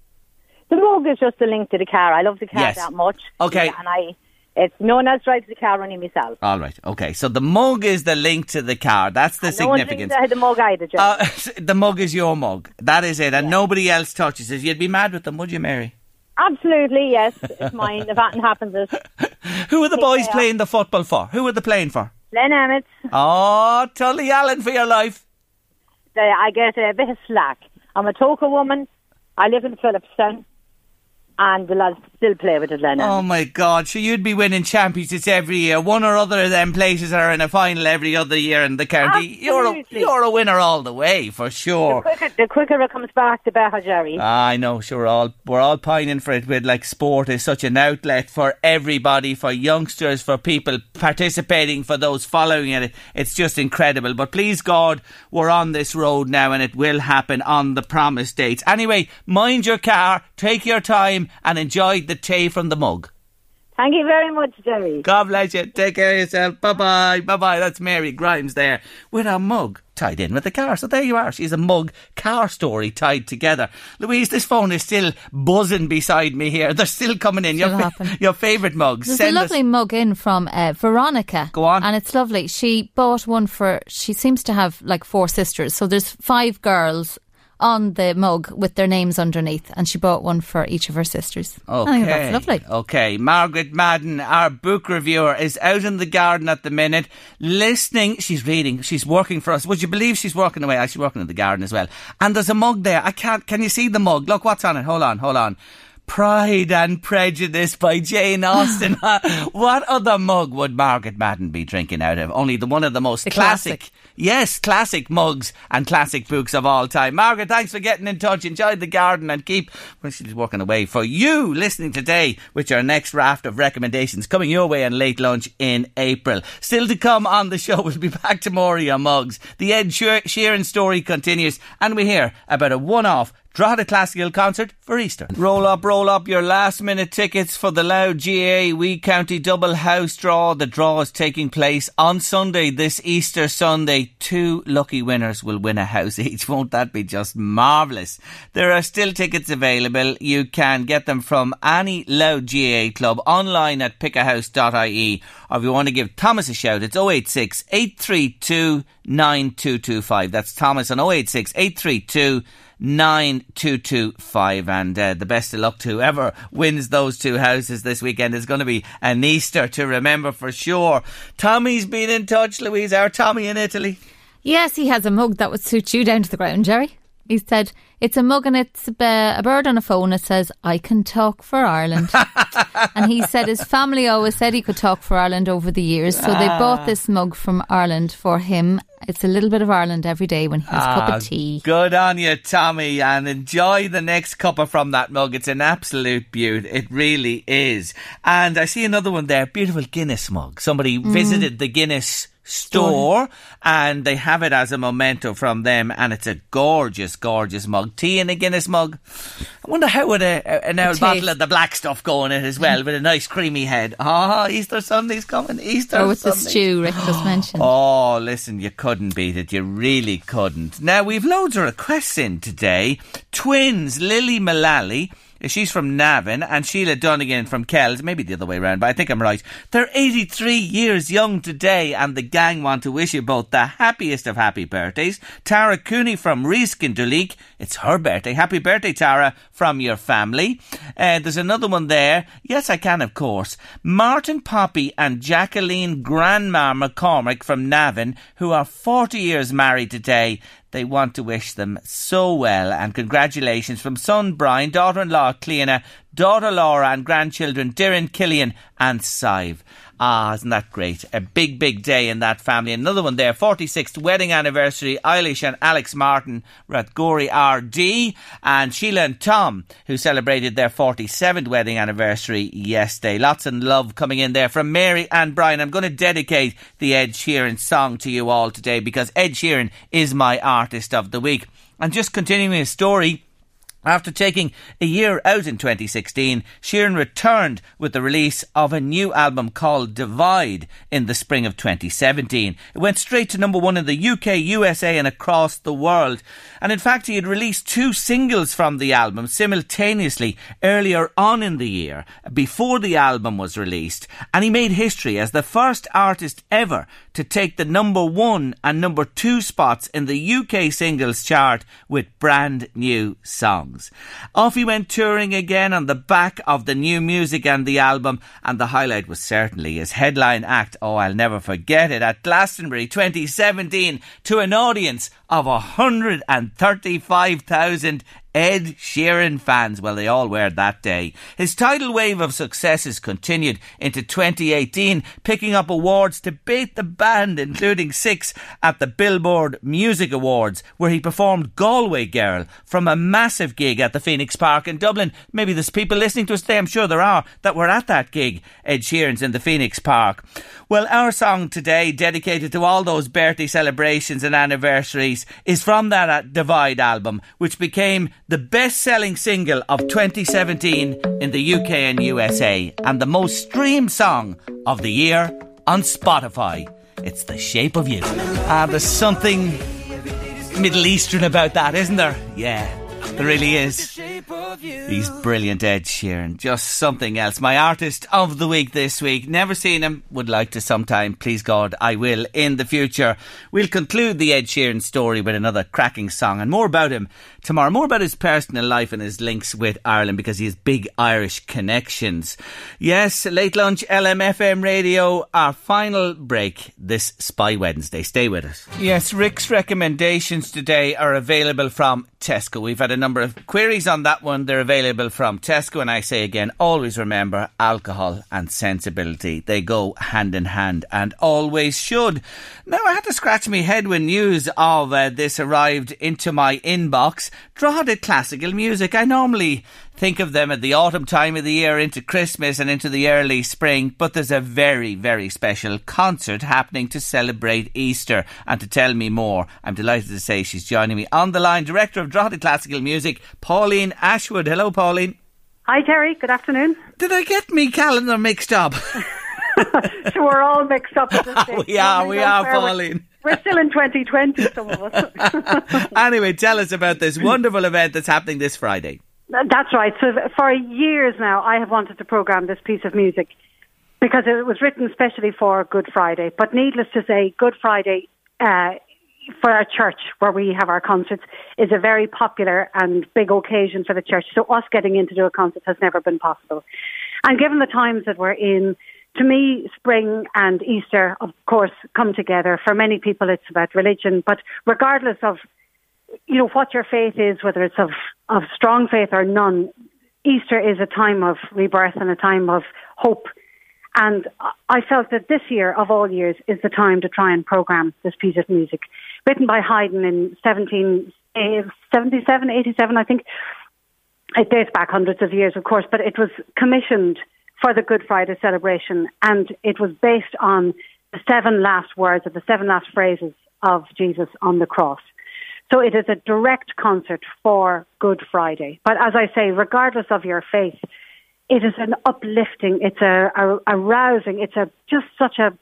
[SPEAKER 9] the mug is just a link to the car. I love the car
[SPEAKER 2] Yes.
[SPEAKER 9] that much.
[SPEAKER 2] Okay.
[SPEAKER 9] Yeah, and I, it's no one else drives the car, only myself.
[SPEAKER 2] All right. Okay. So the mug is the link to the car. That's the
[SPEAKER 9] No
[SPEAKER 2] significance.
[SPEAKER 9] thinks the mug either.
[SPEAKER 2] Uh, the mug is your mug. That is it, and nobody else touches it. You'd be mad with them, would you, Mary?
[SPEAKER 9] Absolutely, yes. It's mine. If that happens, it's
[SPEAKER 2] Who are the boys playing the football for? Who are they playing for?
[SPEAKER 9] Len Emmett.
[SPEAKER 2] Oh, Tullyallen for your life.
[SPEAKER 9] Uh, I get a bit of slack. I'm a Togher woman. I live in Phillipstown. And the lads still play with it, Len
[SPEAKER 2] Oh my God! So you'd be winning championships every year. One or other of them places are in a final every other year in the county. You're a,
[SPEAKER 9] Absolutely.
[SPEAKER 2] you're a winner all the way for
[SPEAKER 9] The
[SPEAKER 2] sure.
[SPEAKER 9] quicker, the quicker it comes back, the better, Jerry.
[SPEAKER 2] Ah, I know, sure. We're all we're all pining for it. With like sport is such an outlet for everybody, for youngsters, for people participating, for those following it. It's just incredible. But please God, we're on this road now, and it will happen on the promised dates. Anyway, mind your car, take your time, and enjoy the tea from the mug.
[SPEAKER 9] Thank you very much, Jerry.
[SPEAKER 2] God bless you. Take care of yourself. Bye bye. Bye bye. That's Mary Grimes there with a mug tied in with the car. So there you are. She's a mug car story tied together. Louise, this phone is still buzzing beside me here. They're still coming in. Your, fa- your favourite mugs.
[SPEAKER 3] There's
[SPEAKER 2] Send
[SPEAKER 3] a
[SPEAKER 2] us-
[SPEAKER 3] lovely mug in from uh, Veronica.
[SPEAKER 2] Go on.
[SPEAKER 3] And it's lovely. She bought one for, she seems to have like four sisters. So there's five girls on the mug with their names underneath. And she bought one for each of her sisters. Oh, I
[SPEAKER 2] Okay.
[SPEAKER 3] think that's lovely.
[SPEAKER 2] Okay. Margaret Madden, our book reviewer, is out in the garden at the minute, listening. She's reading. She's working for us. Would you believe she's working away? Actually, working in the garden as well. And there's a mug there. I can't. Can you see the mug? Look what's on it. Hold on. Hold on. Pride and Prejudice by Jane Austen. what other mug would Margaret Madden be drinking out of? Only the one of the most
[SPEAKER 3] The
[SPEAKER 2] classic.
[SPEAKER 3] classic.
[SPEAKER 2] Yes, classic mugs and classic books of all time. Margaret, thanks for getting in touch. Enjoy the garden and keep, well, she's walking away for you listening today with your next raft of recommendations coming your way on late lunch in April. Still to come on the show, we'll be back to your mugs. The Ed Sheer- Sheeran story continues and we hear about a one-off Drogheda Classical Concert for Easter. Roll up, roll up your last minute tickets for the Louth GAA Wee County Double House Draw. The draw is taking place on Sunday, this Easter Sunday. Two lucky winners will win a house each. Won't that be just marvellous? There are still tickets available. You can get them from any Louth GAA club online at pickahouse.ie. Or if you want to give Thomas a shout, it's 086 832 9225. That's Thomas on 086 832 9225. And uh, the best of luck to whoever wins those two houses this weekend is going to be an Easter to remember for sure. Tommy's been in touch, Louise, our Tommy in Italy.
[SPEAKER 3] Yes, he has a mug that would suit you down to the ground, Jerry. He said, it's a mug and it's a bird on a phone that says, I can talk for Ireland. and he said his family always said he could talk for Ireland over the years. So they bought
[SPEAKER 2] Ah.
[SPEAKER 3] this mug from Ireland for him. It's a little bit of Ireland every day when he has a cup
[SPEAKER 2] Ah,
[SPEAKER 3] of tea.
[SPEAKER 2] Good on you, Tommy, and enjoy the next cuppa from that mug. It's an absolute beaut. It really is. And I see another one there, beautiful Guinness mug. Somebody
[SPEAKER 3] Mm.
[SPEAKER 2] visited the Guinness store and they have it as a memento from them and it's a gorgeous gorgeous mug tea in a Guinness mug I wonder how would a, a- an old bottle of the black stuff go in it as well with a nice creamy head ah Easter Sunday's coming Easter
[SPEAKER 3] Or with the stew Rick just mentioned.
[SPEAKER 2] Oh, listen, you couldn't beat it. You really couldn't. Now, we've loads of requests in today. Twins, Lily Mullally. She's from Navan and Sheila Dunnigan from Kells. Maybe the other way around, but I think I'm right. They're 83 years young today and the gang want to wish you both the happiest of happy birthdays. Tara Cooney from Reeskin It's her birthday. Happy birthday, Tara, from your family. Uh, there's another one there. Yes, I can, of course. Martin Poppy and Jacqueline Grandma McCormick from Navan, who are 40 years married today. They want to wish them so well and congratulations from son Brian, daughter-in-law Cleana, daughter Laura and grandchildren Darren, Killian and Sive. Ah, isn't that great? A big, big day in that family. Another one there, 46th wedding anniversary, Eilish and Alex Martin, Rathgori RD, and Sheila and Tom, who celebrated their 47th wedding anniversary yesterday. Lots of love coming in there from Mary and Brian. I'm going to dedicate the Ed Sheeran song to you all today because Ed Sheeran is my artist of the week. And just continuing his story, after taking a year out in 2016, Sheeran returned with the release of a new album called Divide in the spring of 2017. It went straight to number one in the UK, USA, and across the world. And in fact, he had released two singles from the album simultaneously earlier on in the year, before the album was released. And he made history as the first artist ever to take the number one and number two spots in the UK singles chart with brand new songs. Off he went touring again on the back of the new music and the album, and the highlight was certainly his headline act. Oh, I'll never forget it at Glastonbury 2017 to an audience of 135,000 Ed Sheeran fans. Well, they all were that day. His tidal wave of successes continued into 2018, picking up awards to beat the band, including six at the Billboard Music Awards, where he performed Galway Girl from a massive gig at the Phoenix Park in Dublin. Maybe there's people listening to us today, I'm sure there are, that were at that gig. Ed Sheeran's in the Phoenix Park. Well, our song today, dedicated to all those birthday celebrations and anniversaries, is from that uh, Divide album, which became the best selling single of 2017 in the UK and USA, and the most streamed song of the year on Spotify. It's The Shape of You. Ah, there's something Middle Eastern about that, isn't there? Yeah, there really is. He's brilliant, Ed Sheeran. Just something else. My artist of the week this week. Never seen him. Would like to sometime. Please God, I will in the future. We'll conclude the Ed Sheeran story with another cracking song and more about him tomorrow. More about his personal life and his links with Ireland because he has big Irish connections. Yes, late lunch, LMFM radio. Our final break this Spy Wednesday. Stay with us. Yes, Rick's recommendations today are available from Tesco. We've had a number of queries on that one. They're available from Tesco. And I say again, always remember alcohol and sensibility. They go hand in hand and always should. Now, I had to scratch my head when news of uh, this arrived into my inbox. Drogheda classical music. I normally think of them at the autumn time of the year into Christmas and into the early spring. But there's a very, very special concert happening to celebrate Easter. And to tell me more, I'm delighted to say she's joining me on the line, Director of Drogheda Classical Music, Pauline Ashwood. Hello, Pauline.
[SPEAKER 10] Hi, Terry. Good afternoon.
[SPEAKER 2] Did I get me calendar mixed up?
[SPEAKER 10] so we're all mixed up at this stage.
[SPEAKER 2] we are, we are, Pauline.
[SPEAKER 10] We're still in 2020, some of us.
[SPEAKER 2] anyway, tell us about this wonderful event that's happening this Friday.
[SPEAKER 10] That's right. So for years now, I have wanted to program this piece of music because it was written specially for Good Friday. But needless to say, Good Friday uh, for our church, where we have our concerts, is a very popular and big occasion for the church. So us getting in to do a concert has never been possible. And given the times that we're in, to me, spring and Easter, of course, come together. For many people, it's about religion, but regardless of, you know, what your faith is, whether it's of, of strong faith or none, Easter is a time of rebirth and a time of hope. And I felt that this year, of all years, is the time to try and program this piece of music. Written by Haydn in 1777, eh, 87, I think. It dates back hundreds of years, of course, but it was commissioned for the Good Friday celebration, and it was based on the seven last words of the seven last phrases of Jesus on the cross. So it is a direct concert for Good Friday. But as I say, regardless of your faith, it is an uplifting, it's a, a, a rousing, it's a just such a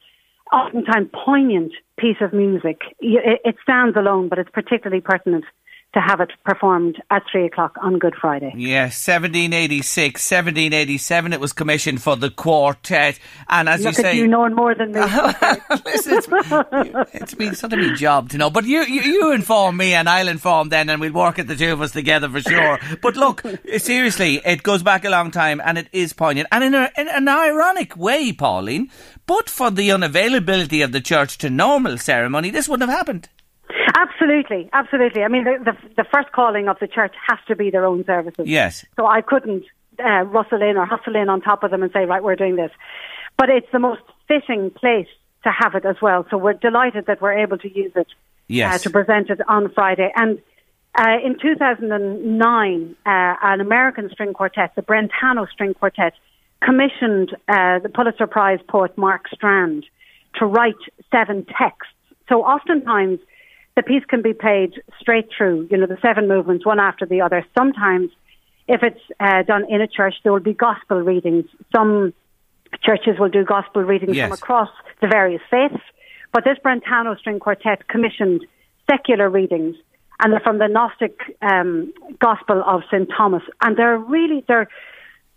[SPEAKER 10] oftentimes poignant piece of music. It, it stands alone, but it's particularly pertinent to have it performed at three o'clock on Good Friday.
[SPEAKER 2] Yes, 1786, 1787 it was commissioned for the quartet. And as
[SPEAKER 10] Look
[SPEAKER 2] you say.
[SPEAKER 10] you knowing more than me.
[SPEAKER 2] Listen, it's, it's been sort of my job to know. But you, you, you inform me and I'll inform then and we'll work at the two of us together for sure. But look, eh, seriously, it goes back a long time and it is poignant. And in, a, in an ironic way, Pauline, but for the unavailability of the church to normal ceremony, this wouldn't have happened.
[SPEAKER 10] Absolutely, absolutely. I mean, the, the, the first calling of the church has to be their own services.
[SPEAKER 2] Yes.
[SPEAKER 10] So I couldn't uh, rustle in or hustle in on top of them and say, right, we're doing this. But it's the most fitting place to have it as well. So we're delighted that we're able to use it
[SPEAKER 2] yes.
[SPEAKER 10] uh, to present it on Friday. And uh, in 2009, uh, an American string quartet, the Brentano String Quartet, commissioned uh, the Pulitzer Prize poet Mark Strand to write seven texts. So oftentimes the piece can be played straight through, you know, the seven movements, one after the other. Sometimes, if it's uh, done in a church, there will be gospel readings. Some churches will do gospel readings
[SPEAKER 2] yes.
[SPEAKER 10] from across the various faiths. But this Brentano String Quartet commissioned secular readings, and they're from the Gnostic um, Gospel of St. Thomas. And they're really, they're,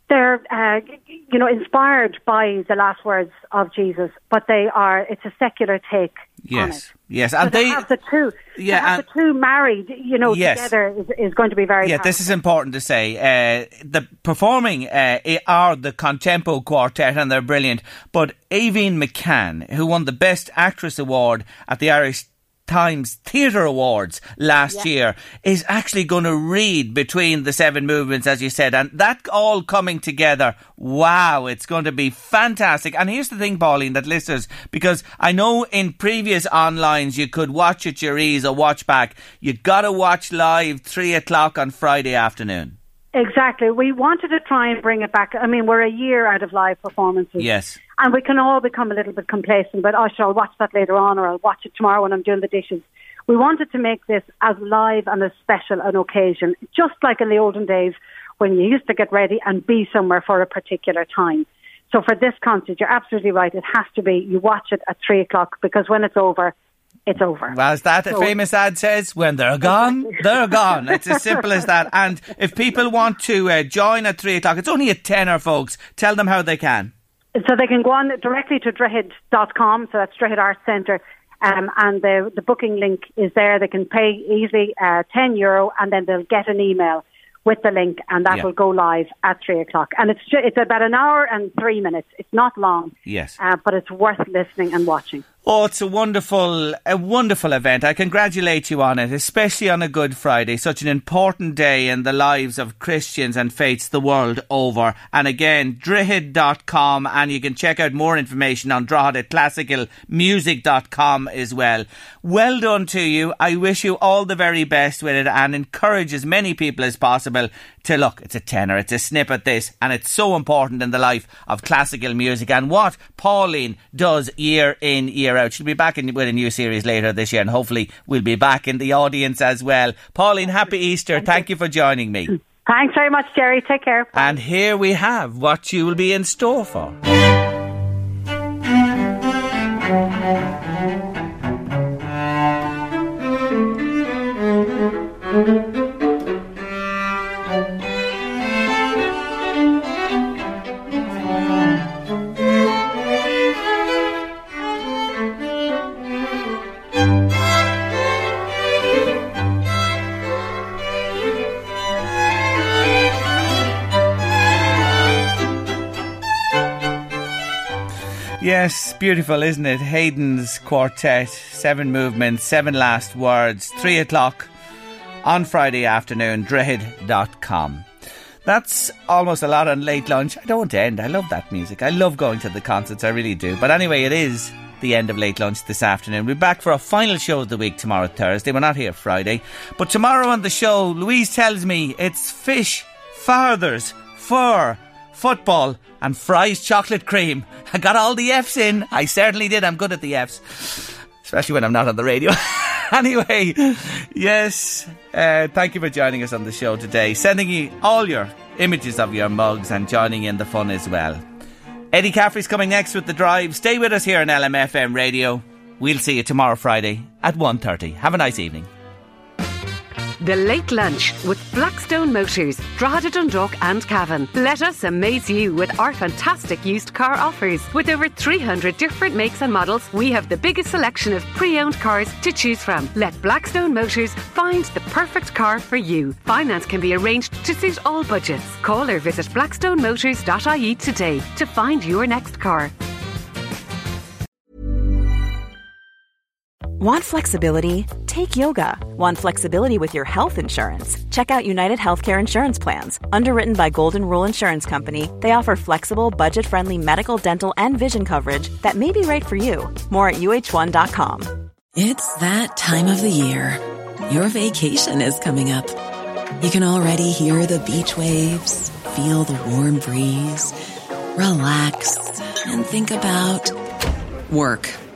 [SPEAKER 10] they're uh, you know inspired by the last words of Jesus, but they are it's a secular take
[SPEAKER 2] yes.
[SPEAKER 10] on it.
[SPEAKER 2] Yes, and
[SPEAKER 10] to
[SPEAKER 2] they
[SPEAKER 10] have the two,
[SPEAKER 2] yeah,
[SPEAKER 10] have the two married, you know,
[SPEAKER 2] yes.
[SPEAKER 10] together is, is, going to be very.
[SPEAKER 2] Yeah,
[SPEAKER 10] powerful.
[SPEAKER 2] this is important to say. Uh, the performing uh, are the Contempo Quartet, and they're brilliant. But Aoibhinn McCann, who won the Best Actress award at the Irish Times Theatre Awards last
[SPEAKER 10] yeah.
[SPEAKER 2] year is actually going to read between the seven movements, as you said, and that all coming together. Wow, it's going to be fantastic. And here's the thing, Pauline, that listeners, because I know in previous onlines you could watch at your ease or watch back. You got to watch live three o'clock on Friday afternoon.
[SPEAKER 10] Exactly. We wanted to try and bring it back. I mean, we're a year out of live performances.
[SPEAKER 2] Yes.
[SPEAKER 10] And we can all become a little bit complacent, but oh, sure, I'll watch that later on or I'll watch it tomorrow when I'm doing the dishes. We wanted to make this as live and as special an occasion, just like in the olden days when you used to get ready and be somewhere for a particular time. So for this concert, you're absolutely right. It has to be, you watch it at three o'clock because when it's over, it's over.
[SPEAKER 2] Well, as that so, famous ad says, when they're gone, they're gone. It's as simple as that. And if people want to uh, join at three o'clock, it's only a tenner, folks. Tell them how they can.
[SPEAKER 10] So they can go on directly to droichead.com, so that's Droichead Arts Centre, um, and the, the booking link is there. They can pay easily uh, 10 euro and then they'll get an email with the link and that
[SPEAKER 2] Yeah.
[SPEAKER 10] will go live at 3 o'clock. And it's, it's about an hour and three minutes. It's not long,
[SPEAKER 2] Yes.
[SPEAKER 10] uh, but it's worth listening and watching.
[SPEAKER 2] Oh, it's a wonderful, a wonderful event. I congratulate you on it, especially on a Good Friday, such an important day in the lives of Christians and faiths the world over. And again, droichead.com, and you can check out more information on Drogheda at classicalmusic.com as well. Well done to you. I wish you all the very best with it and encourage as many people as possible to look. It's a tenor, it's a snippet this, and it's so important in the life of classical music and what Pauline does year in, year out. She'll be back in, with a new series later this year, and hopefully we'll be back in the audience as well. Pauline, happy Easter. Thank, Thank you for joining me.
[SPEAKER 10] Thanks very much, Jerry. Take care.
[SPEAKER 2] Bye. And here we have what you will be in store for. Yes, beautiful, isn't it? Haydn's quartet, seven movements, seven last words, three o'clock on Friday afternoon, droichead.com. That's almost a lot on late lunch. I don't end. I love that music. I love going to the concerts, I really do. But anyway, it is the end of late lunch this afternoon. We're back for a final show of the week tomorrow, Thursday. We're not here Friday. But tomorrow on the show, Louise tells me it's fish, fathers, fur, football, and Fry's chocolate cream. I got all the F's in. I certainly did. I'm good at the F's, especially when I'm not on the radio. anyway, yes, uh, thank you for joining us on the show today. Sending you all your images of your mugs and joining in the fun as well. Eddie Caffrey's coming next with the drive. Stay with us here on LMFM Radio. We'll see you tomorrow Friday at 1.30. Have a nice evening.
[SPEAKER 1] The Late Lunch with Blackstone Motors, Drogheda Dundalk and Cavan. Let us amaze you with our fantastic used car offers. With over 300 different makes and models, we have the biggest selection of pre-owned cars to choose from. Let Blackstone Motors find the perfect car for you. Finance can be arranged to suit all budgets. Call or visit blackstonemotors.ie today to find your next car.
[SPEAKER 11] Want flexibility? Take yoga. Want flexibility with your health insurance? Check out United Healthcare Insurance Plans. Underwritten by Golden Rule Insurance Company, they offer flexible, budget friendly medical, dental, and vision coverage that may be right for you. More at uh1.com.
[SPEAKER 12] It's that time of the year. Your vacation is coming up. You can already hear the beach waves, feel the warm breeze, relax, and think about work.